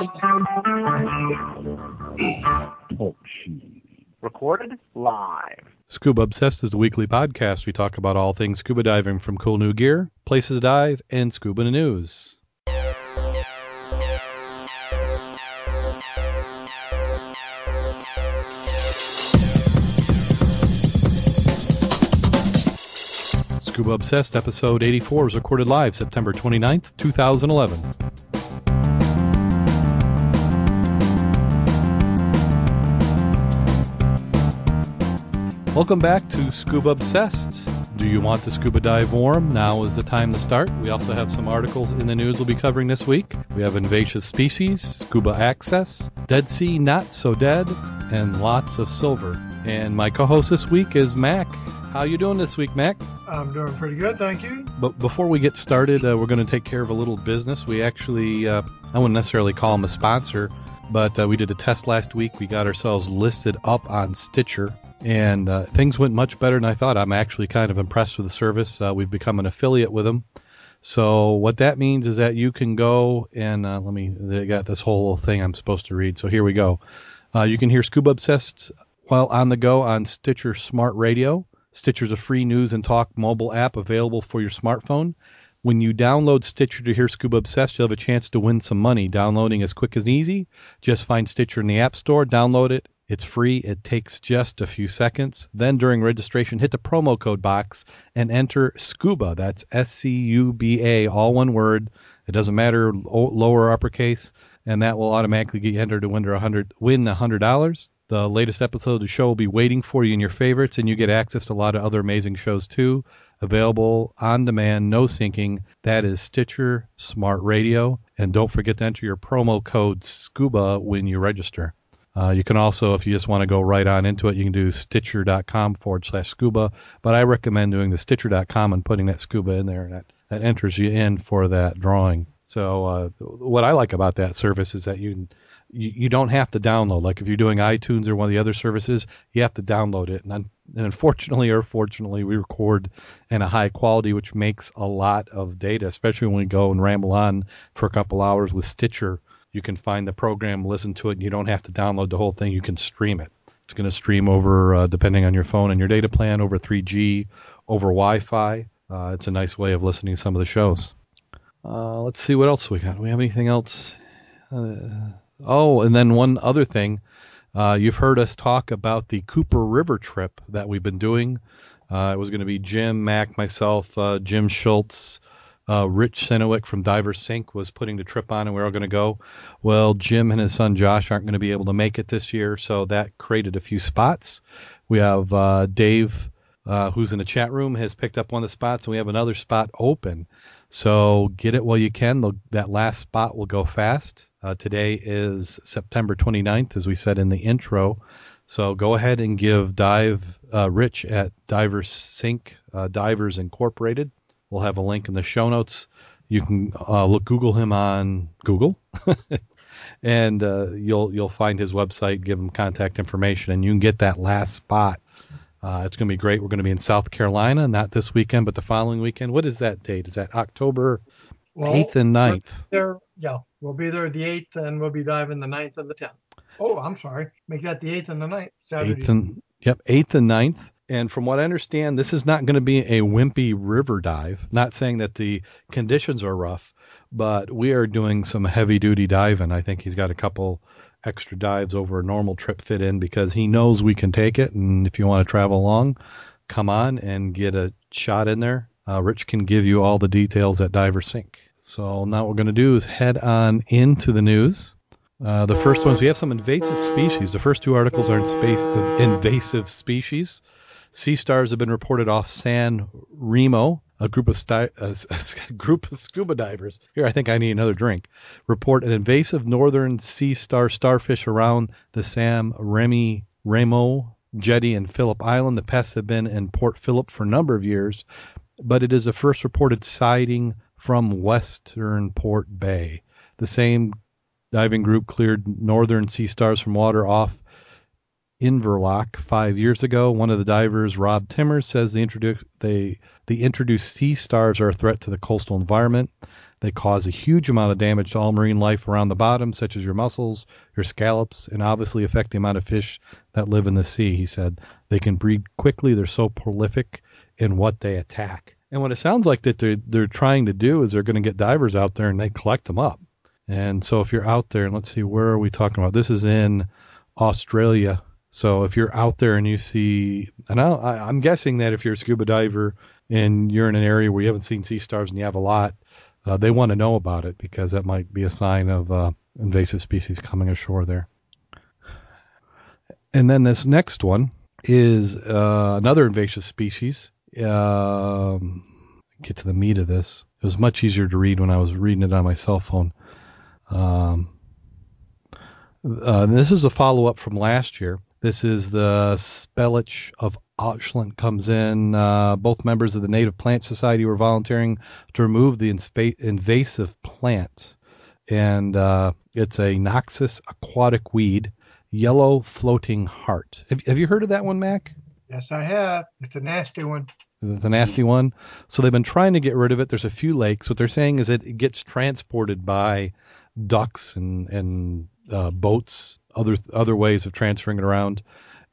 Oh, talk Recorded live. Scuba Obsessed is the weekly podcast. We talk about all things scuba diving from cool new gear, places to dive, and scuba news. Scuba Obsessed episode 84 was recorded live September 29th, 2011. Welcome back to Scuba Obsessed. Do you want to scuba dive warm? Now is the time to start. We also have some articles in the news we'll be covering this week. We have invasive species, scuba access, Dead Sea not so dead, and lots of silver. And my co-host this week is Mac. How you doing this week, Mac? I'm doing pretty good, thank you. But before we get started, uh, we're going to take care of a little business. We actually, uh, I wouldn't necessarily call them a sponsor, but uh, we did a test last week. We got ourselves listed up on Stitcher, and uh, things went much better than I thought. I'm actually kind of impressed with the service. Uh, we've become an affiliate with them. So what that means is that you can go and uh, let me. They got this whole thing I'm supposed to read. So here we go. you can hear Scuba Obsessed while on the go on Stitcher Smart Radio. Stitcher's a free news and talk mobile app available for your smartphone. When you download Stitcher to hear Scuba Obsessed, you'll have a chance to win some money. Downloading is quick and easy. Just find Stitcher in the App Store, download it. It's free. It takes just a few seconds. Then during registration, hit the promo code box and enter SCUBA. That's S C U B A, all one word. It doesn't matter lower or uppercase, and that will automatically get you entered to win a hundred win a hundred dollars. The latest episode of the show will be waiting for you in your favorites, and you get access to a lot of other amazing shows too. Available on demand, no syncing. That is Stitcher Smart Radio. And don't forget to enter your promo code SCUBA when you register. Uh, you can also, if you just want to go right on into it, you can do stitcher.com forward slash scuba. But I recommend doing the stitcher.com and putting that scuba in there, and that, that enters you in for that drawing. So, uh, what I like about that service is that you can you, you don't have to download. Like if you're doing iTunes or one of the other services, you have to download it. And, and unfortunately or fortunately, we record in a high quality, which makes a lot of data, especially when we go and ramble on for a couple hours with Stitcher. You can find the program, listen to it, and you don't have to download the whole thing. You can stream it. It's going to stream over, uh, depending on your phone and your data plan, over 3G, over Wi-Fi. Uh, it's a nice way of listening to some of the shows. Uh, let's see what else we got. Do we have anything else? Oh, and then one other thing. Uh, you've heard us talk about the Cooper River trip that we've been doing. Uh, it was going to be Jim, Mac, myself, uh, Jim Schultz, uh, Rich Senowick from Divers Inc was putting the trip on, and we were all going to go. Well, Jim and his son Josh aren't going to be able to make it this year, so that created a few spots. We have uh, Dave, uh, who's in the chat room, has picked up one of the spots, and we have another spot open. So get it while you can. That last spot will go fast. Uh, today is September 29th, as we said in the intro. So go ahead and give Dive uh, Rich at Divers Inc uh, Divers Incorporated. We'll have a link in the show notes. You can uh, look Google him on Google, and uh, you'll you'll find his website. Give him contact information, and you can get that last spot. Uh, it's going to be great. We're going to be in South Carolina, not this weekend, but the following weekend. What is that date? Is that October well, 8th and 9th? There, yeah, we'll be there the 8th and we'll be diving the ninth and the 10th. Oh, I'm sorry. Make that the 8th and the ninth. Saturday. 8th and, yep, 8th and 9th. And from what I understand, this is not going to be a wimpy river dive. Not saying that the conditions are rough, but we are doing some heavy duty diving. I think he's got a couple extra dives over a normal trip fit in because he knows we can take it. And if you want to travel along, come on and get a shot in there. Uh, Rich can give you all the details at Divers Inc. So now what we're going to do is head on into the news. Uh, the first ones, we have some invasive species. The first two articles are in space, invasive species. Sea stars have been reported off San Remo. A group of sti- a group of scuba divers. Here, I think I need another drink. Report an invasive northern sea star starfish around the San Remi Remo jetty in Phillip Island. The pests have been in Port Phillip for a number of years, but it is the first reported sighting from Western Port Bay. The same diving group cleared northern sea stars from water off Inverloch five years ago. One of the divers, Rob Timmers, says the, introdu- they, the introduced sea stars are a threat to the coastal environment. They cause a huge amount of damage to all marine life around the bottom, such as your mussels, your scallops, and obviously affect the amount of fish that live in the sea. He said they can breed quickly. They're so prolific in what they attack. And what it sounds like that they're they're trying to do is they're going to get divers out there and they collect them up. And so if you're out there, and let's see, where are we talking about? This is in Australia. So if you're out there and you see, and I, I'm guessing that if you're a scuba diver and you're in an area where you haven't seen sea stars and you have a lot, uh, they want to know about it because that might be a sign of uh, invasive species coming ashore there. And then this next one is uh, another invasive species. Um, get to the meat of this. It was much easier to read when I was reading it on my cell phone. Um, uh, this is a follow up from last year. This is the Spellich of Auckland comes in. Uh, both members of the Native Plant Society were volunteering to remove the inspa- invasive plant, and uh, it's a Noxus aquatic weed, yellow floating heart. Have, have you heard of that one, Mac? Yes, I have. It's a nasty one. It's a nasty one. So they've been trying to get rid of it. There's a few lakes. What they're saying is it gets transported by ducks and and uh, boats, other other ways of transferring it around.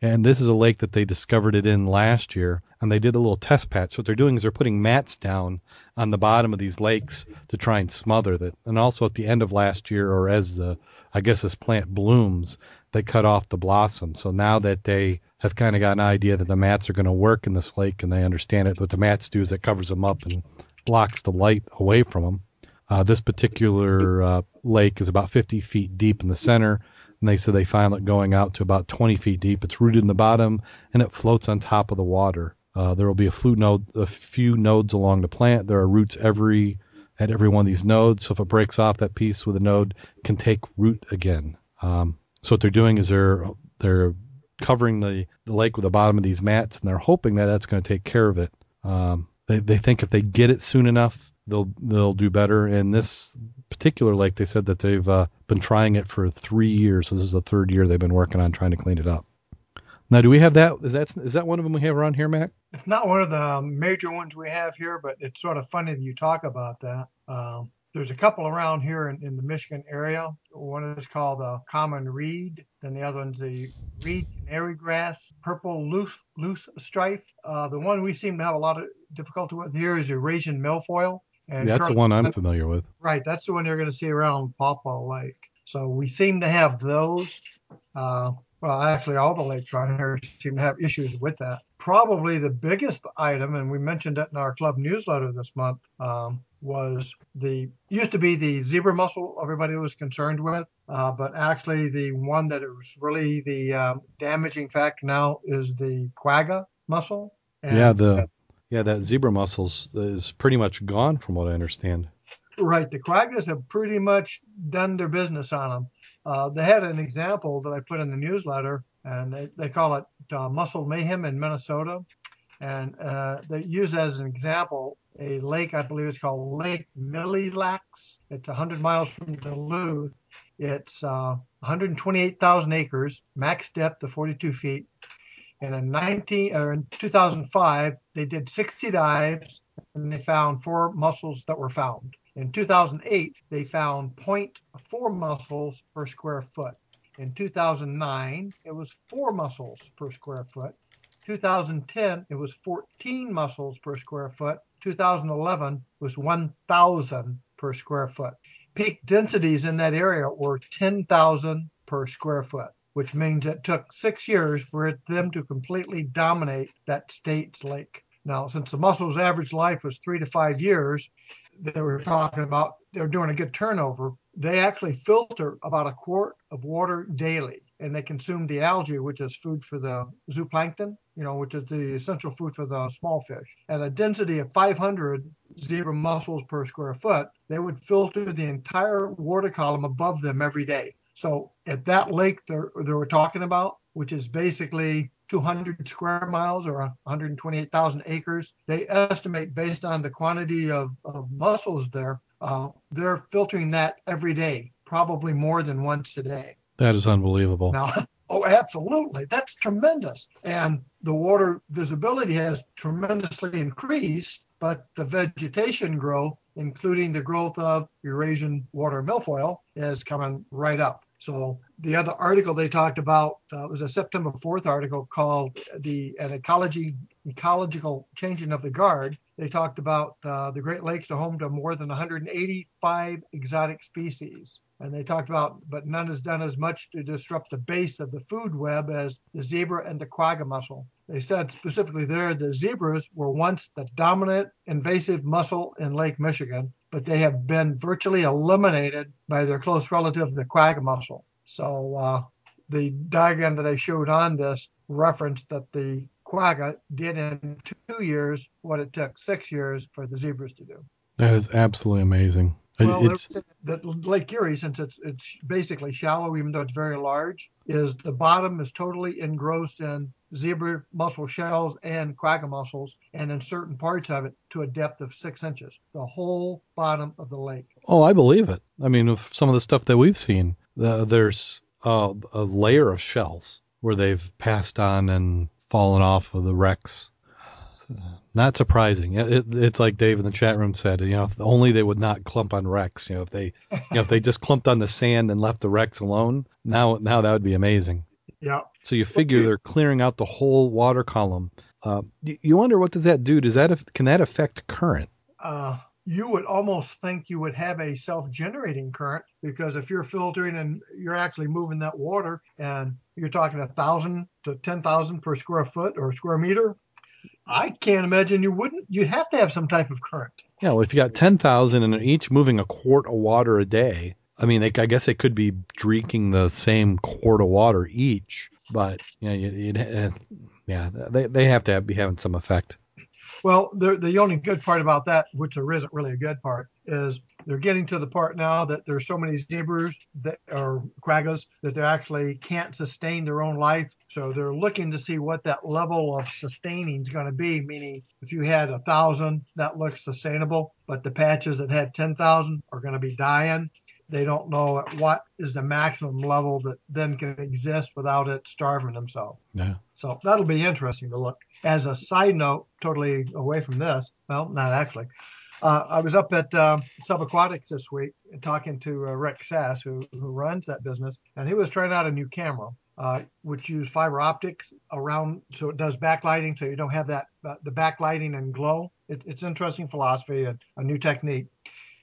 And this is a lake that they discovered it in last year, and they did a little test patch. What they're doing is they're putting mats down on the bottom of these lakes to try and smother that. And also at the end of last year, or as the I guess this plant blooms, they cut off the blossom. So now that they have kind of got an idea that the mats are going to work in this lake, and they understand it, what the mats do is it covers them up and blocks the light away from them. Uh, this particular uh, lake is about 50 feet deep in the center, and they said they found it going out to about 20 feet deep. It's rooted in the bottom, and it floats on top of the water. Uh, there will be a node, a few nodes along the plant. There are roots every at every one of these nodes. So if it breaks off, that piece with a node can take root again. Um, so what they're doing is they're they're covering the, the lake with the bottom of these mats, and they're hoping that that's going to take care of it. Um, they they think if they get it soon enough, they'll they'll do better. And this particular lake, they said that they've uh, been trying it for three years. So this is the third year they've been working on trying to clean it up. Now, do we have that? Is that is that one of them we have around here, Mac? It's not one of the major ones we have here, but it's sort of funny that you talk about that. Um, there's a couple around here in, in the Michigan area. One is called the common reed, then the other one's the reed canary grass, purple loose loose strife. Uh, the one we seem to have a lot of difficulty with here is Eurasian milfoil. And that's the one I'm familiar with. Right, that's the one you're going to see around Pawpaw Lake. So we seem to have those. Uh, well, actually, all the lakes around here seem to have issues with that. Probably the biggest item, and we mentioned it in our club newsletter this month, um, was the used to be the zebra mussel everybody was concerned with, uh, but actually the one that was really the um, damaging factor now is the quagga mussel. And yeah, the yeah that zebra mussel is pretty much gone from what I understand. Right, the quaggas have pretty much done their business on them. Uh, they had an example that I put in the newsletter, and they, they call it uh, Mussel Mayhem in Minnesota. And uh, they use as an example a lake, I believe it's called Lake Mille Lacs. It's 100 miles from Duluth. It's uh, 128,000 acres, max depth of 42 feet. And in 19 or in 2005, they did 60 dives and they found four mussels that were found. In 2008, they found 0.4 mussels per square foot. In 2009, it was four mussels per square foot. 2010, it was 14 mussels per square foot. 2011 was 1,000 per square foot. Peak densities in that area were 10,000 per square foot, which means it took six years for it, them to completely dominate that state's lake. Now, since the mussels' average life was three to five years, they were talking about they're doing a good turnover. They actually filter about a quart of water daily, and they consume the algae, which is food for the zooplankton, you know, which is the essential food for the small fish. At a density of 500 zebra mussels per square foot, they would filter the entire water column above them every day. So at that lake they were talking about, which is basically 200 square miles or 128,000 acres. They estimate based on the quantity of, of mussels there, uh, they're filtering that every day, probably more than once a day. That is unbelievable. Now, oh, absolutely. That's tremendous. And the water visibility has tremendously increased, but the vegetation growth including the growth of Eurasian water milfoil, is coming right up. So the other article they talked about uh, was a September 4th article called the an ecology ecological changing of the guard. They talked about uh, the Great Lakes are home to more than 185 exotic species. And they talked about, but none has done as much to disrupt the base of the food web as the zebra and the quagga mussel. They said specifically there the zebras were once the dominant invasive mussel in Lake Michigan, but they have been virtually eliminated by their close relative, the quagga mussel. So uh, the diagram that I showed on this referenced that the quagga did in two years what it took six years for the zebras to do. That is absolutely amazing. Well, it's, that Lake Erie, since it's it's basically shallow, even though it's very large, is the bottom is totally engrossed in zebra mussel shells and quagga mussels, and in certain parts of it to a depth of six inches. The whole bottom of the lake. Oh, I believe it. I mean, some of the stuff that we've seen, the, there's a layer of shells where they've passed on and fallen off of the wrecks not surprising. It, it's like Dave in the chat room said. You know, if only they would not clump on wrecks. You know, if they, you know, if they just clumped on the sand and left the wrecks alone, now, now that would be amazing. Yeah. So you figure they're clearing out the whole water column. Uh, you wonder what does that do? Does that can that affect current? Uh, you would almost think you would have a self-generating current because if you're filtering and you're actually moving that water and you're talking a thousand to ten thousand per square foot or square meter, I can't imagine you wouldn't. You'd have to have some type of current. Yeah, well, if you got ten thousand and each moving a quart of water a day, I mean, they, I guess they could be drinking the same quart of water each, but you know, you'd, uh, yeah, they they have to have, be having some effect. Well, the the only good part about that, which there isn't really a good part, is they're getting to the part now that there's so many zebras that are quaggas that they actually can't sustain their own life. So they're looking to see what that level of sustaining is going to be. Meaning, if you had a thousand, that looks sustainable, but the patches that had ten thousand are going to be dying. They don't know what is the maximum level that then can exist without it starving themselves. Yeah. So that'll be interesting to look. As a side note, totally away from this, well, not actually, uh, I was up at uh, Subaquatics this week talking to uh, Rick Sass, who, who runs that business, and he was trying out a new camera, uh, which uses fiber optics around, so it does backlighting, so you don't have that uh, the backlighting and glow. It, it's interesting philosophy and a new technique.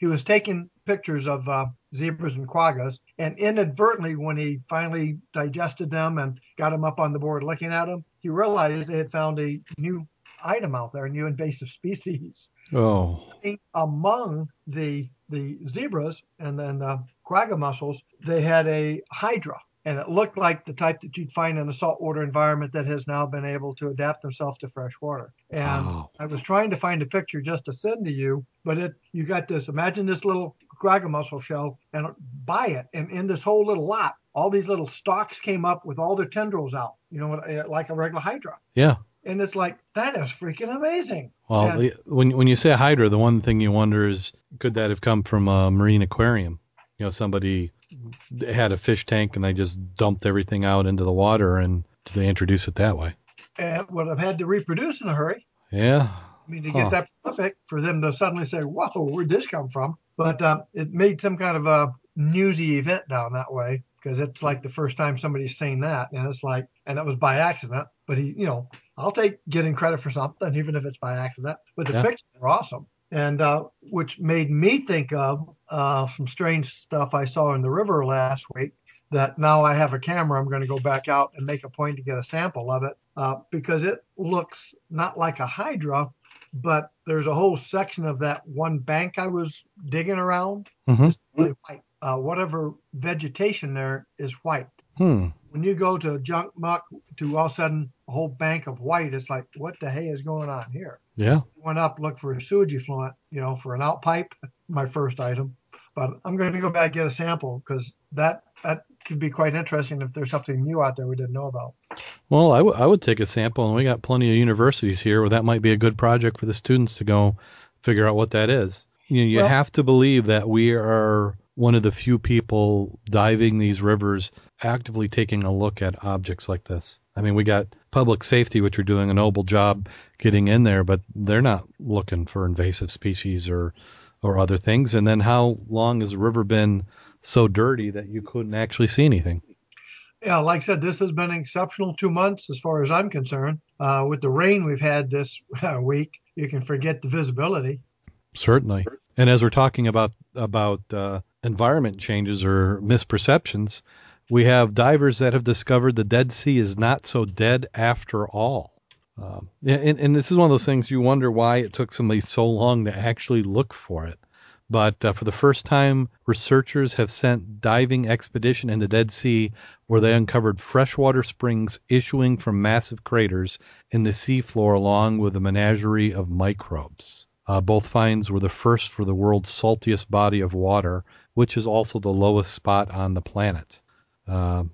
He was taking pictures of uh, zebras and quaggas, and inadvertently, when he finally digested them and got them up on the board looking at them, he realized they had found a new item out there, a new invasive species. Oh. Among the the zebras and then the quagga mussels, they had a hydra, and it looked like the type that you'd find in a saltwater environment that has now been able to adapt themselves to fresh water. And wow. I was trying to find a picture just to send to you, but it you got this. Imagine this little quagga mussel shell and buy it, and in this whole little lot, all these little stalks came up with all their tendrils out, you know, like a regular hydra. Yeah and it's like that is freaking amazing. Well, and, the, when when you say hydra, the one thing you wonder is could that have come from a marine aquarium? You know, somebody had a fish tank and they just dumped everything out into the water, and they introduce it that way? And would have had to reproduce in a hurry. Yeah. I mean, to huh. get that perfect for them to suddenly say, "Whoa, where'd this come from?" But um, it made some kind of a newsy event down that way because it's like the first time somebody's seen that, and it's like, and it was by accident. But he, you know, I'll take getting credit for something, even if it's by accident. But the yeah. pictures are awesome, and uh, which made me think of uh, some strange stuff I saw in the river last week. That now I have a camera, I'm going to go back out and make a point to get a sample of it uh, because it looks not like a hydra, but there's a whole section of that one bank I was digging around. Mm-hmm. It's really white. Uh, whatever vegetation there is white. Hmm. When you go to junk muck to all of a sudden a whole bank of white, it's like, what the hey is going on here? Yeah. Went up, looked for a sewage effluent, you know, for an out pipe, my first item. But I'm going to go back and get a sample because that that could be quite interesting if there's something new out there we didn't know about. Well, I, w- I would take a sample, and we got plenty of universities here where that might be a good project for the students to go figure out what that is. You, know, you well, have to believe that we are one of the few people diving these rivers actively taking a look at objects like this. I mean, we got public safety, which are doing a noble job getting in there, but they're not looking for invasive species or or other things? And then how long has the river been so dirty that you couldn't actually see anything? Yeah, like I said, this has been an exceptional two months as far as I'm concerned. Uh, with the rain we've had this uh, week, you can forget the visibility. Certainly. And as we're talking about about uh, environment changes or misperceptions, we have divers that have discovered the Dead Sea is not so dead after all. Um, and, and, this is one of those things you wonder why it took somebody so long to actually look for it. But uh, for the first time, researchers have sent diving expedition into Dead Sea where they uncovered freshwater springs issuing from massive craters in the seafloor along with a menagerie of microbes. Uh, both finds were the first for the world's saltiest body of water, which is also the lowest spot on the planet. Uh,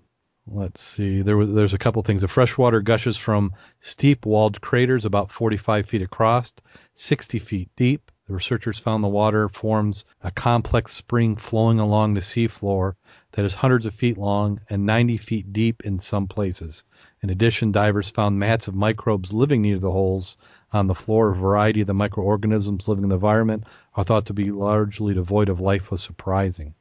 let's see. There was, there's a couple things. The freshwater gushes from steep walled craters about 45 feet across, 60 feet deep. The researchers found the water forms a complex spring flowing along the seafloor that is hundreds of feet long and 90 feet deep in some places. In addition, divers found mats of microbes living near the holes on the floor. A variety of the microorganisms living in the environment are thought to be largely devoid of life was surprising.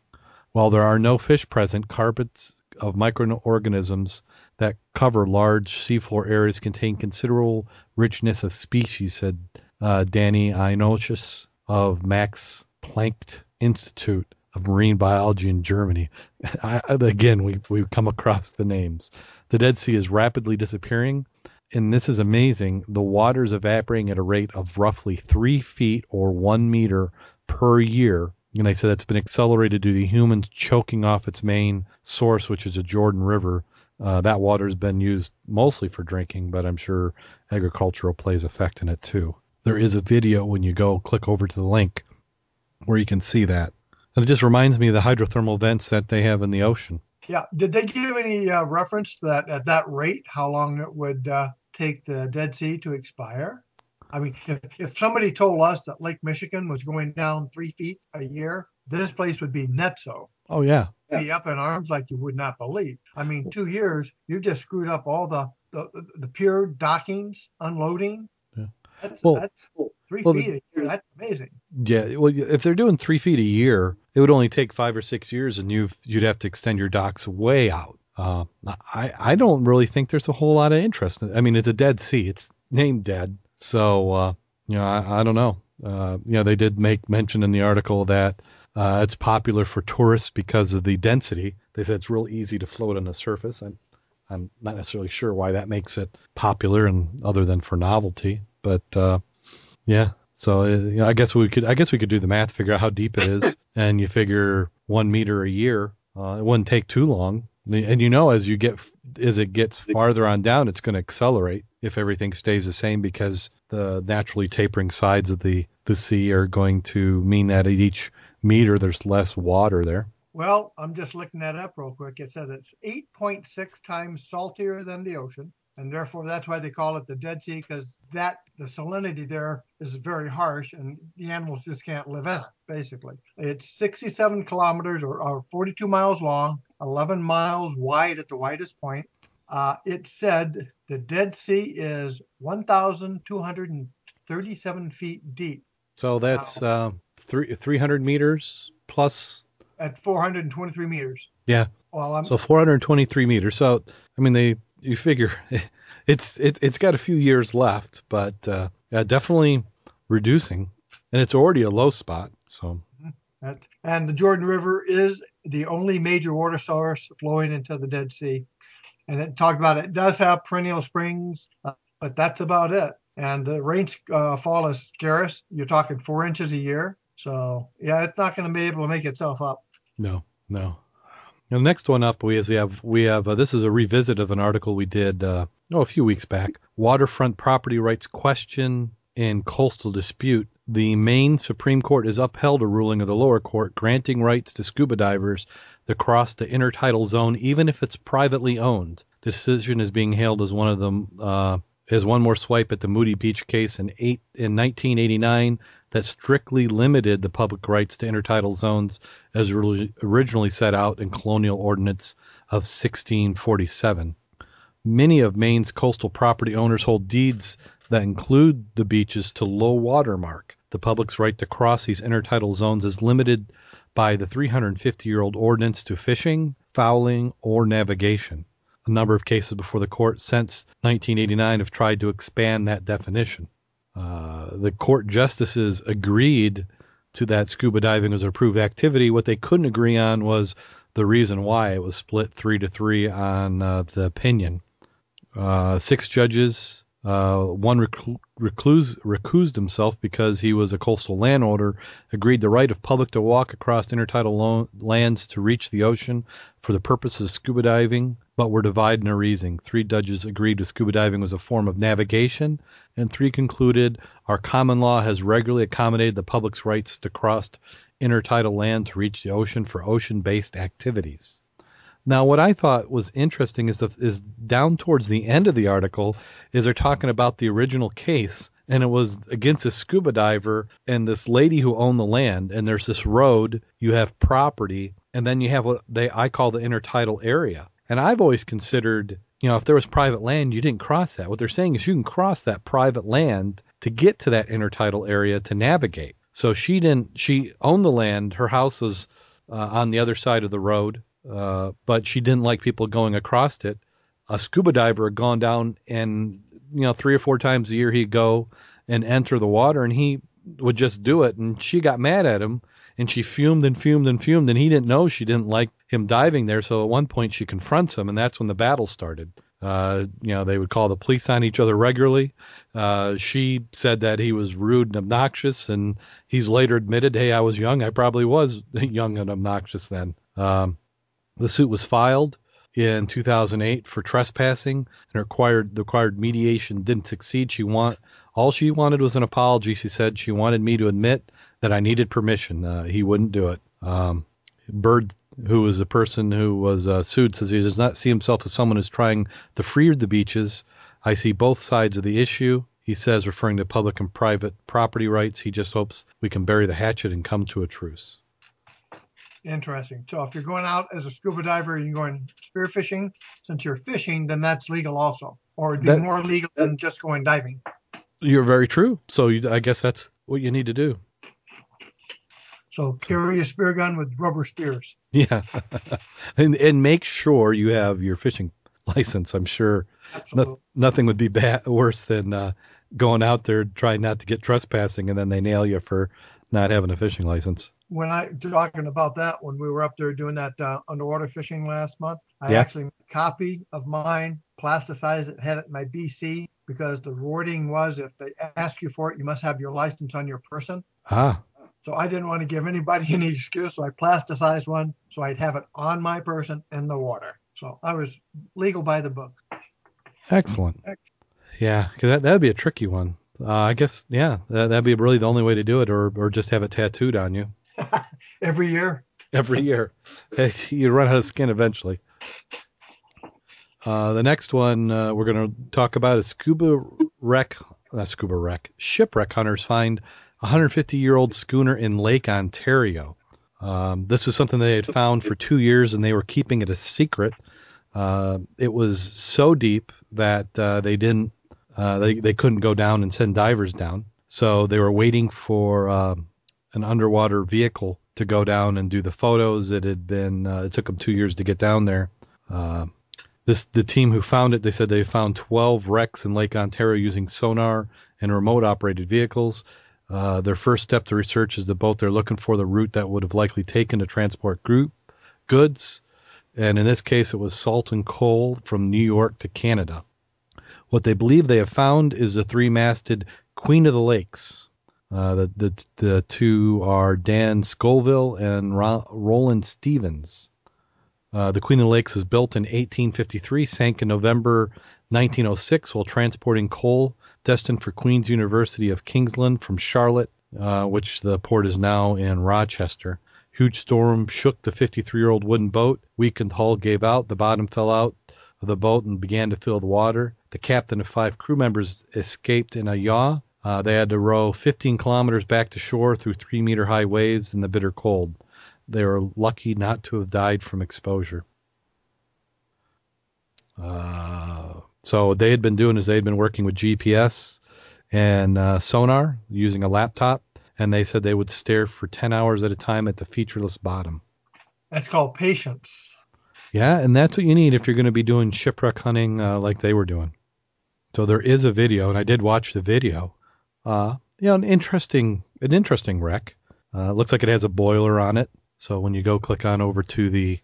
While there are no fish present, carpets of microorganisms that cover large seafloor areas contain considerable richness of species, said uh, Danny Ignatius of Max Planck Institute of Marine Biology in Germany. I, again, we, we've come across the names. The Dead Sea is rapidly disappearing, and this is amazing. The water is evaporating at a rate of roughly three feet or one meter per year. And they said that's been accelerated due to humans choking off its main source, which is the Jordan River. Uh, that water has been used mostly for drinking, but I'm sure agricultural plays effect in it too. There is a video when you go click over to the link where you can see that. And it just reminds me of the hydrothermal vents that they have in the ocean. Yeah. Did they give any uh, reference that at that rate, how long it would uh, take the Dead Sea to expire? I mean, if, if somebody told us that Lake Michigan was going down three feet a year, this place would be netso. Oh yeah. Be up in arms like you would not believe. I mean, two years, you just screwed up all the the, the pier dockings, unloading, that's, well, that's three well, feet a year. That's amazing. Yeah. Well, if they're doing three feet a year, it would only take five or six years, and you you'd have to extend your docks way out. Uh, I I don't really think there's a whole lot of interest. I mean, it's a dead sea. It's named dead, so uh, you know I, I don't know. Uh, you know, they did make mention in the article that uh, it's popular for tourists because of the density. They said it's real easy to float on the surface. I'm I'm not necessarily sure why that makes it popular, and other than for novelty. But uh, yeah, so uh, you know, I guess we could I guess we could do the math, figure out how deep it is, and you figure one meter a year. Uh, it wouldn't take too long. And you know, as you get as it gets farther on down, it's going to accelerate if everything stays the same because the naturally tapering sides of the the sea are going to mean that at each meter there's less water there. Well, I'm just looking that up real quick. It says it's 8.6 times saltier than the ocean, and therefore that's why they call it the Dead Sea because that the salinity there is very harsh and the animals just can't live in it. Basically, it's 67 kilometers or, or 42 miles long, 11 miles wide at the widest point. Uh, it said the Dead Sea is 1,237 feet deep. So that's uh, three, 300 meters plus. At 423 meters. Yeah. Well, so 423 meters. So I mean, they you figure it's it, it's got a few years left, but uh, yeah, definitely reducing, and it's already a low spot. So. And the Jordan River is the only major water source flowing into the Dead Sea. And it talked about it does have perennial springs, uh, but that's about it. And the rainfall uh, is scarce. You're talking four inches a year. So yeah, it's not going to be able to make itself up. No, no. The next one up we have we have uh, this is a revisit of an article we did uh, oh a few weeks back. Waterfront property rights question in coastal dispute. The Maine Supreme Court has upheld a ruling of the lower court granting rights to scuba divers to cross the intertidal zone even if it's privately owned. The decision is being hailed as one of them uh, as one more swipe at the Moody Beach case in eight in 1989 that strictly limited the public rights to intertidal zones as originally set out in Colonial Ordinance of 1647. Many of Maine's coastal property owners hold deeds that include the beaches to low water mark. The public's right to cross these intertidal zones is limited by the 350 year old ordinance to fishing, fowling, or navigation. A number of cases before the court since 1989 have tried to expand that definition. Uh, the court justices agreed to that scuba diving as an approved activity. What they couldn't agree on was the reason why it was split three to three on uh, the opinion. Uh, six judges, uh, one reclu- recused himself because he was a coastal landowner, agreed the right of public to walk across intertidal lo- lands to reach the ocean for the purposes of scuba diving, but were divided in a reasoning. Three judges agreed with scuba diving was a form of navigation, and three concluded our common law has regularly accommodated the public's rights to cross intertidal land to reach the ocean for ocean-based activities. Now, what I thought was interesting is the, is down towards the end of the article is they're talking about the original case, and it was against a scuba diver and this lady who owned the land. And there's this road, you have property, and then you have what they I call the intertidal area. And I've always considered, you know, if there was private land, you didn't cross that. What they're saying is you can cross that private land to get to that intertidal area to navigate. So she didn't. She owned the land. Her house was uh, on the other side of the road uh, but she didn't like people going across it. A scuba diver had gone down, and you know, three or four times a year he'd go and enter the water, and he would just do it. And she got mad at him, and she fumed and fumed and fumed, and he didn't know she didn't like him diving there. So at one point she confronts him, and that's when the battle started. Uh, you know, they would call the police on each other regularly. Uh, she said that he was rude and obnoxious, and he's later admitted, "Hey, I was young. I probably was young and obnoxious then." Um, the suit was filed in 2008 for trespassing and required the required mediation didn't succeed. She want all she wanted was an apology. She said she wanted me to admit that I needed permission. Uh, he wouldn't do it. Um, Bird, who was the person who was uh, sued, says he does not see himself as someone who's trying to free the beaches. I see both sides of the issue. He says, referring to public and private property rights, he just hopes we can bury the hatchet and come to a truce. Interesting. So if you're going out as a scuba diver and you're going spearfishing, since you're fishing, then that's legal also, or it'd be That- more legal than just going diving. You're very true. So you, I guess that's what you need to do. So carry a spear gun with rubber spears. Yeah, and and make sure you have your fishing license. I'm sure no, nothing would be bad, worse than uh, going out there trying not to get trespassing and then they nail you for not having a fishing license. When I talking about that, when we were up there doing that uh, underwater fishing last month, I Yeah. actually made a copy of mine, plasticized it, had it in my BC because the wording was if they ask you for it, you must have your license on your person. Ah, So I didn't want to give anybody any excuse, so I plasticized one so I'd have it on my person in the water. So I was legal by the book. excellent. Yeah, because that that'd be a tricky one. Uh, I guess yeah, that, that'd be really the only way to do it, or or just have it tattooed on you Every year, every year. Hey, you run out of skin eventually. Uh, the next one uh, we're going to talk about is scuba wreck, not scuba wreck, shipwreck hunters find a 150 year old schooner in Lake Ontario. Um, this is something they had found for two years and they were keeping it a secret. Uh, it was so deep that uh, they didn't, uh, they they couldn't go down and send divers down. So they were waiting for um an underwater vehicle to go down and do the photos. It had been, uh, it took them two years to get down there. Uh, this the team who found it. They said they found 12 wrecks in Lake Ontario using sonar and remote operated vehicles. Uh, their first step to research is the boat they're looking for, the route that would have likely taken to transport group goods, and in this case, it was salt and coal from New York to Canada. What they believe they have found is a three-masted Queen of the Lakes. Uh, the, the the two are Dan Scoville and Ro- Roland Stevens. Uh, the Queen of the Lakes was built in 1853, sank in November 1906 while transporting coal destined for Queen's University of Kingston from Charlotte, uh, which the port is now in Rochester. Huge storm shook the 53 year old wooden boat. Weakened hull gave out. The bottom fell out of the boat and began to fill the water. The captain and five crew members escaped in a yawl. Uh, they had to row 15 kilometers back to shore through three meter high waves in the bitter cold. They were lucky not to have died from exposure. Uh, so what they had been doing is they had been working with GPS and uh, sonar using a laptop. and they said they would stare for 10 hours at a time at the featureless bottom. That's called patience. Yeah, and that's what you need if you're going to be doing shipwreck hunting uh, like they were doing. So there is a video, and I did watch the video. Uh, you know, an interesting, an interesting wreck. Uh, looks like it has a boiler on it. So when you go click on over to the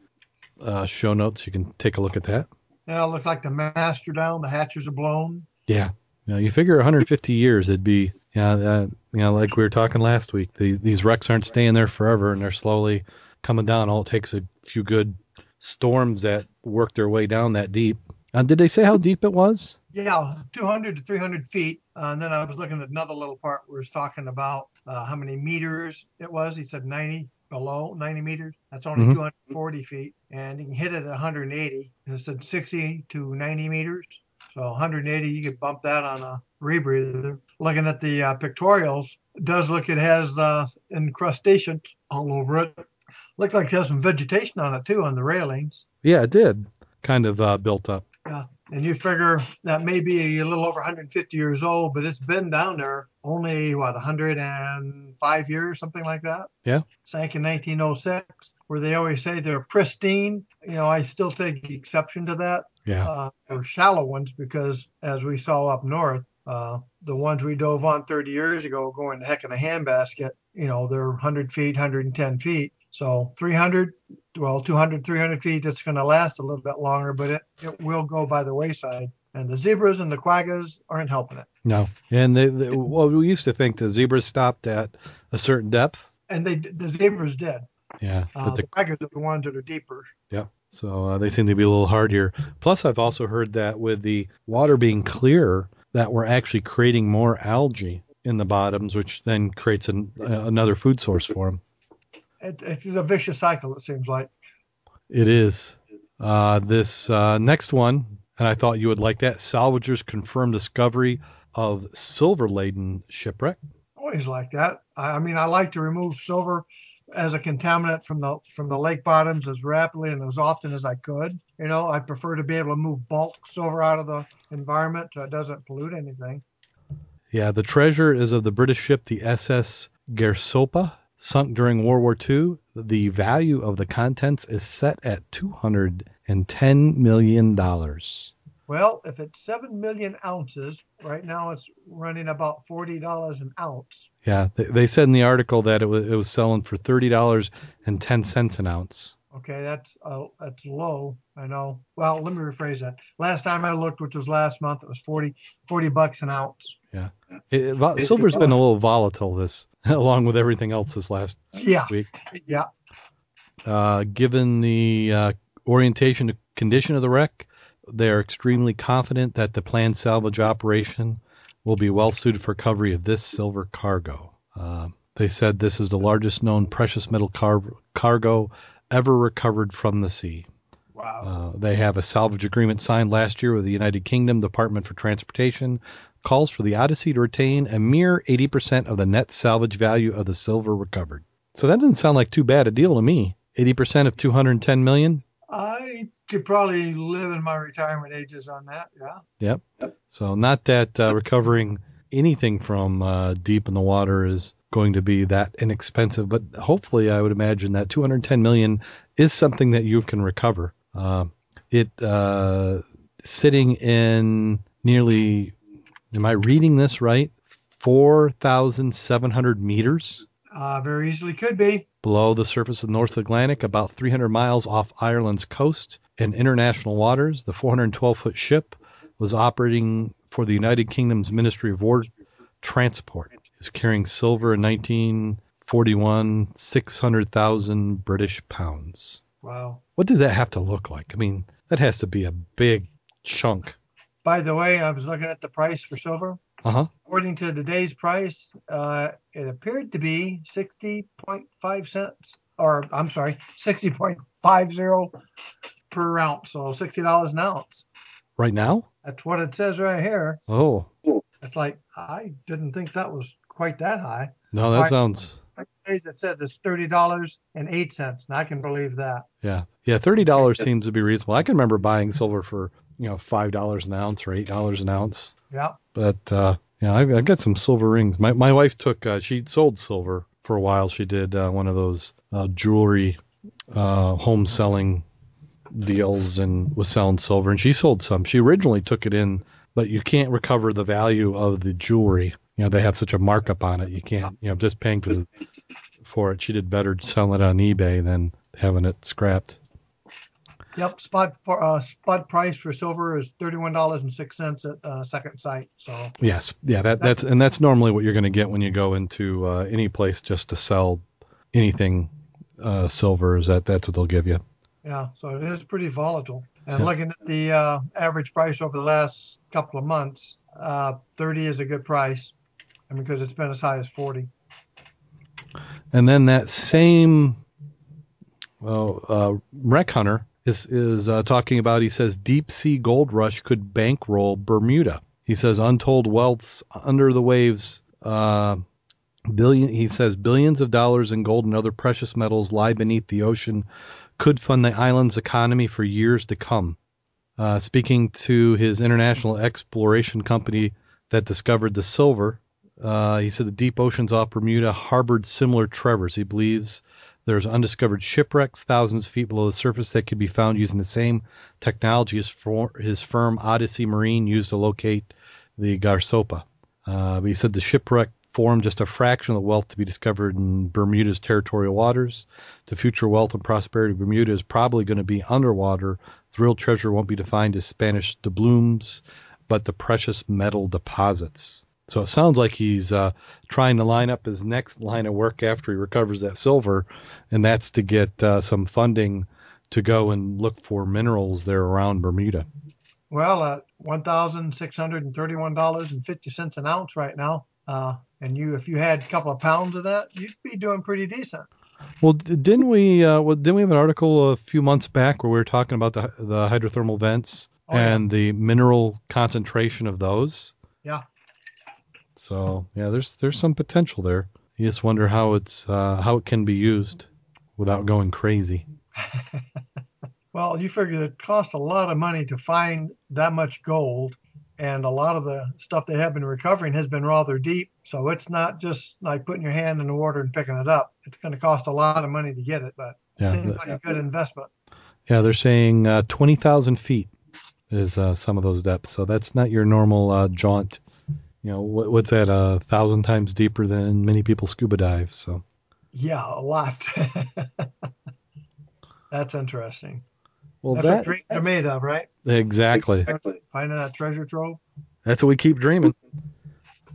uh, show notes, you can take a look at that. Yeah, it looks like the master down, the hatches are blown. Yeah. You, know, you figure 150 years, it'd be, yeah, uh, you know, like we were talking last week, the, these wrecks aren't staying there forever, and they're slowly coming down. All it takes a few good storms that work their way down that deep. Uh, did they say how deep it was? Yeah, 200 to 300 feet. Uh, and then I was looking at another little part where it's talking about uh, how many meters it was. He said 90 below 90 meters. That's only Mhm. 240 feet. And you can hit it at 180. And it said 60 to 90 meters. So 180, you could bump that on a rebreather. Looking at the uh, pictorials, it does look it has uh, incrustations all over it. Looks like it has some vegetation on it too on the railings. Yeah, it did. Kind of uh, built up. And you figure that may be a little over 150 years old, but it's been down there only, what, 105 years, something like that? Yeah. Sank in 1906, where they always say they're pristine. You know, I still take exception to that. Yeah. Uh, they're shallow ones because, as we saw up north, uh, the ones we dove on 30 years ago going to heck in a handbasket, you know, they're 100 feet, 110 feet. So 300, well, 200, 300 feet, it's going to last a little bit longer, but it, it will go by the wayside. And the zebras and the quaggas aren't helping it. No. And they, they, well, we used to think the zebras stopped at a certain depth. And they the zebras did. Yeah. Uh, But the the, quaggas are the ones that are deeper. yeah. So uh, they seem to be a little hard here. Plus, I've also heard that with the water being clearer, that we're actually creating more algae in the bottoms, which then creates an, uh, another food source for them. It, it's a vicious cycle, it seems like. It is. Uh, this uh, next one, and I thought you would like that. Salvagers confirm discovery of silver laden shipwreck. Always like that. I, I mean, I like to remove silver as a contaminant from the from the lake bottoms as rapidly and as often as I could. You know, I prefer to be able to move bulk silver out of the environment so it doesn't pollute anything. Yeah, the treasure is of the British ship the SS Gairsoppa, sunk during World War II. The value of the contents is set at $210 million. Well, if it's seven million ounces, right now it's running about forty dollars an ounce. Yeah, they, they said in the article that it was, it was selling for $30.10 an ounce. Okay, that's uh, that's low. I know. Well, let me rephrase that. Last time I looked, which was last month, it was 40, 40 bucks an ounce. It, it, vol- silver's been a little volatile this, along with everything else this last Yeah, week. yeah. Uh, given the uh, orientation and condition of the wreck, they are extremely confident that the planned salvage operation will be well suited for recovery of this silver cargo. Uh, they said this is the largest known precious metal car- cargo ever recovered from the sea. Wow. Uh, they have a salvage agreement signed last year with the United Kingdom Department for Transportation. Calls for the Odyssey to retain a mere 80% of the net salvage value of the silver recovered. So that doesn't sound like too bad a deal to me. 80% of 210 million. I could probably live in my retirement ages on that. Yeah. Yep. So not that uh, recovering anything from uh, deep in the water is going to be that inexpensive, but hopefully I would imagine that 210 million is something that you can recover. Uh, it uh, sitting in nearly, am I reading this right? 4,700 meters Uh, very easily could be. below the surface of the North Atlantic, about 300 miles off Ireland's coast in international waters. The 412 foot ship was operating for the United Kingdom's Ministry of War Transport. It's carrying silver in 1941, 600,000 British pounds. Wow. What does that have to look like? I mean, that has to be a big chunk. By the way, I was looking at the price for silver. Uh huh. According to today's price, uh, it appeared to be 60.5 cents, or I'm sorry, 60.50 per ounce, so $60 an ounce. Right now? That's what it says right here. Oh, It's like, I didn't think that was quite that high. no, that Right. sounds. It says it's $30.08, and I can believe that. Yeah, yeah. Thirty dollars seems to be reasonable. I can remember buying silver for you know five dollars an ounce or eight dollars an ounce. Yeah. But uh, Yeah, I've, I've got some silver rings. My my wife took uh, she sold silver for a while. She did uh, one of those uh, jewelry uh, home selling deals and was selling silver, and she sold some. She originally took it in, but you can't recover the value of the jewelry. You know, they have such a markup on it. You can't, you know, just paying for the, for it. She did better selling it on eBay than having it scrapped. Yep, spot for, uh, spot price for silver is thirty one dollars and six cents at uh, Second Sight. So yes, yeah, that that's and that's normally what you're going to get when you go into uh, any place just to sell anything uh, silver. Is that that's what they'll give you? Yeah, so it is pretty volatile. And yeah. looking at the uh, average price over the last couple of months, uh, thirty is a good price, and because it's been as high as forty. And then that same well, uh, Wreck Hunter is is uh, talking about. He says deep sea gold rush could bankroll Bermuda. He says untold wealths under the waves. Uh, billion. He says billions of dollars in gold and other precious metals lie beneath the ocean, could fund the island's economy for years to come. Uh, speaking to his international exploration company that discovered the silver, uh, he said the deep oceans off Bermuda harbored similar trevors. He believes there's undiscovered shipwrecks thousands of feet below the surface that could be found using the same technology as for his firm Odyssey Marine used to locate the Gairsoppa. Uh, he said the shipwreck formed just a fraction of the wealth to be discovered in Bermuda's territorial waters. The future wealth and prosperity of Bermuda is probably going to be underwater. The real treasure won't be defined as Spanish doubloons, but the precious metal deposits. So it sounds like he's uh, trying to line up his next line of work after he recovers that silver, and that's to get uh, some funding to go and look for minerals there around Bermuda. Well, at one thousand six hundred and thirty-one dollars and fifty cents an ounce right now, uh, and you if you had a couple of pounds of that, you'd be doing pretty decent. Well, didn't we? Uh, well, didn't we have an article a few months back where we were talking about the the hydrothermal vents oh, and yeah. the mineral concentration of those? Yeah. So yeah, there's there's some potential there. You just wonder how it's uh, how it can be used without going crazy. well, you figure it costs a lot of money to find that much gold, and a lot of the stuff they have been recovering has been rather deep. So it's not just like putting your hand in the water and picking it up. It's going to cost a lot of money to get it, but it seems like a good investment. Yeah, they're saying uh, twenty thousand feet is uh, some of those depths. So that's not your normal uh, jaunt you know what, what's that a thousand times deeper than many people scuba dive so. Yeah a lot. That's interesting. Well that's that, what dreams are made of right? Exactly. exactly. Finding that treasure trove. That's what we keep dreaming.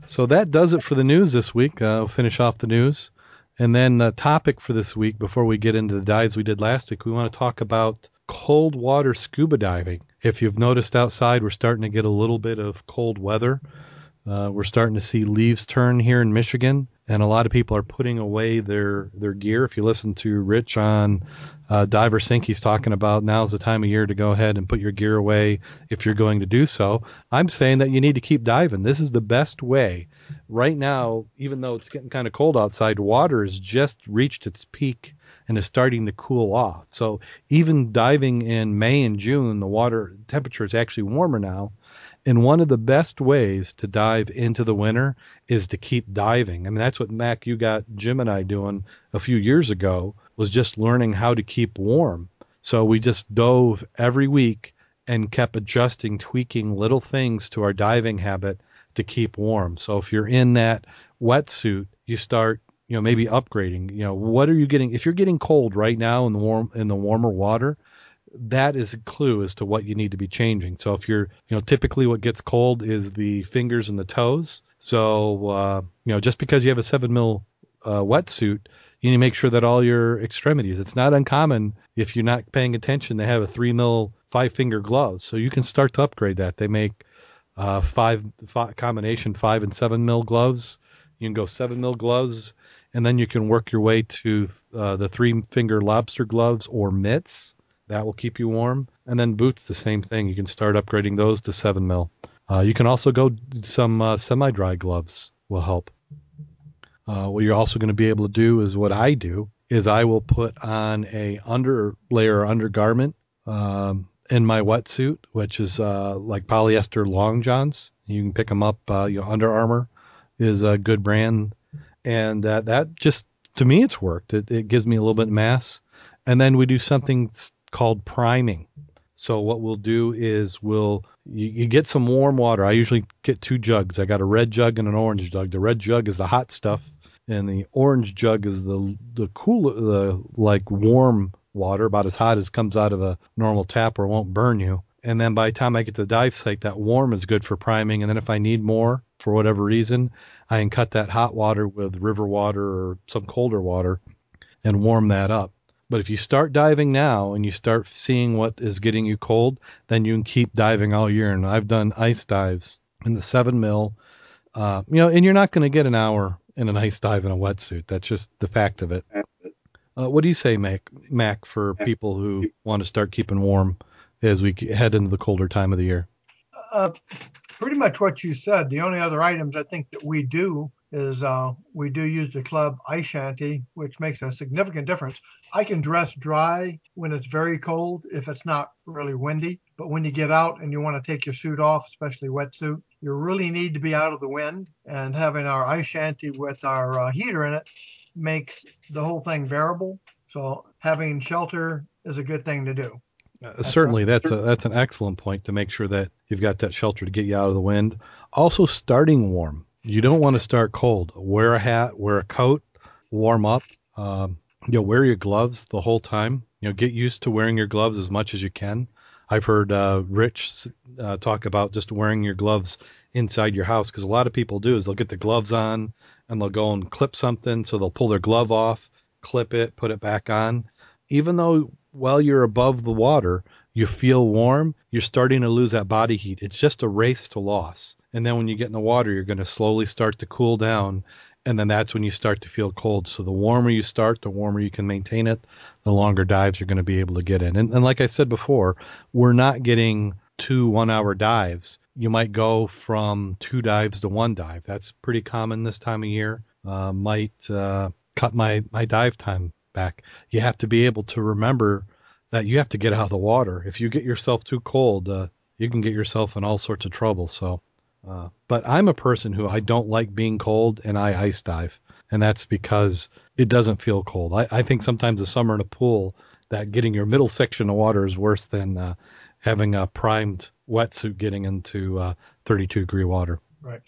So that does it for the news this week. Uh, we'll finish off the news. And then the topic for this week before we get into the dives we did last week we want to talk about cold water scuba diving. If you've noticed outside we're starting to get a little bit of cold weather uh, we're starting to see leaves turn here in Michigan, and a lot of people are putting away their their gear. If you listen to Rich on uh, Divers Inc, he's talking about now's the time of year to go ahead and put your gear away if you're going to do so. I'm saying that you need to keep diving. This is the best way. Right now, even though it's getting kind of cold outside, water has just reached its peak and is starting to cool off. So even diving in May and June, the water temperature is actually warmer now and one of the best ways to dive into the winter is to keep diving. I mean, that's what Mac, you got Jim and I doing a few years ago was just learning how to keep warm. So we just dove every week and kept adjusting, tweaking little things to our diving habit to keep warm. So if you're in that wetsuit, you start, you know, maybe upgrading. You know, what are you getting? If you're getting cold right now in the warm in the warmer water, that is a clue as to what you need to be changing. So if you're, you know, typically what gets cold is the fingers and the toes. So, uh, you know, just because you have a seven mil uh, wetsuit, you need to make sure that all your extremities. It's not uncommon if you're not paying attention. They have a three mil five finger gloves, so you can start to upgrade that. They make uh, five, five combination five and seven mil gloves. You can go seven mil gloves, and then you can work your way to uh, the three finger lobster gloves or mitts that will keep you warm. And then boots, the same thing. You can start upgrading those to 7 mil. Uh, you can also go some uh, semi-dry gloves will help. Uh, what you're also going to be able to do is what I do is I will put on a under layer undergarment um, in my wetsuit, which is uh, like polyester long johns. You can pick them up. Uh, you know, Under Armour is a good brand, and that that just to me it's worked. It, it gives me a little bit of mass, and then we do something called priming. So what we'll do is we'll you, you, get some warm water. I usually get two jugs. I got a red jug and an orange jug. The red jug is the hot stuff, and the orange jug is the the cool the like warm water, about as hot as comes out of a normal tap, or won't burn you. And then by the time I get to the dive site, that warm is good for priming. And then if I need more for whatever reason, I can cut that hot water with river water or some colder water and warm that up. But if you start diving now and you start seeing what is getting you cold, then you can keep diving all year. And I've done ice dives in the seven mil, uh, you know, and you're not going to get an hour in an ice dive in a wetsuit. That's just the fact of it. Uh, what do you say, Mac, Mac, for people who want to start keeping warm as we head into the colder time of the year? Uh, pretty much what you said. The only other items I think that we do is uh, we do use the club ice shanty, which makes a significant difference. I can dress dry when it's very cold if it's not really windy, but when you get out and you want to take your suit off, especially wetsuit, you really need to be out of the wind. And having our ice shanty with our uh, heater in it makes the whole thing bearable. So having shelter is a good thing to do. Uh, certainly, that's a, that's an excellent point to make sure that you've got that shelter to get you out of the wind. Also, starting warm. You don't want to start cold. Wear a hat, wear a coat, warm up. Um, you know, wear your gloves the whole time. You know, get used to wearing your gloves as much as you can. I've heard uh, Rich uh, talk about just wearing your gloves inside your house because a lot of people do is they'll get the gloves on and they'll go and clip something, so they'll pull their glove off, clip it, put it back on. Even though while you're above the water, you feel warm, you're starting to lose that body heat. It's just a race to loss. And then when you get in the water, you're going to slowly start to cool down. And then that's when you start to feel cold. So the warmer you start, the warmer you can maintain it, the longer dives you're going to be able to get in. And, and like I said before, we're not getting two one hour dives. You might go from two dives to one dive. That's pretty common this time of year. Uh, might uh, cut my, my dive time back. You have to be able to remember that you have to get out of the water. If you get yourself too cold, uh, you can get yourself in all sorts of trouble. So, uh, but I'm a person who I don't like being cold, and I ice dive, and that's because it doesn't feel cold. I, I think sometimes the summer in a pool, that getting your middle section of water is worse than uh, having a primed wetsuit getting into uh, 32 degree water. Right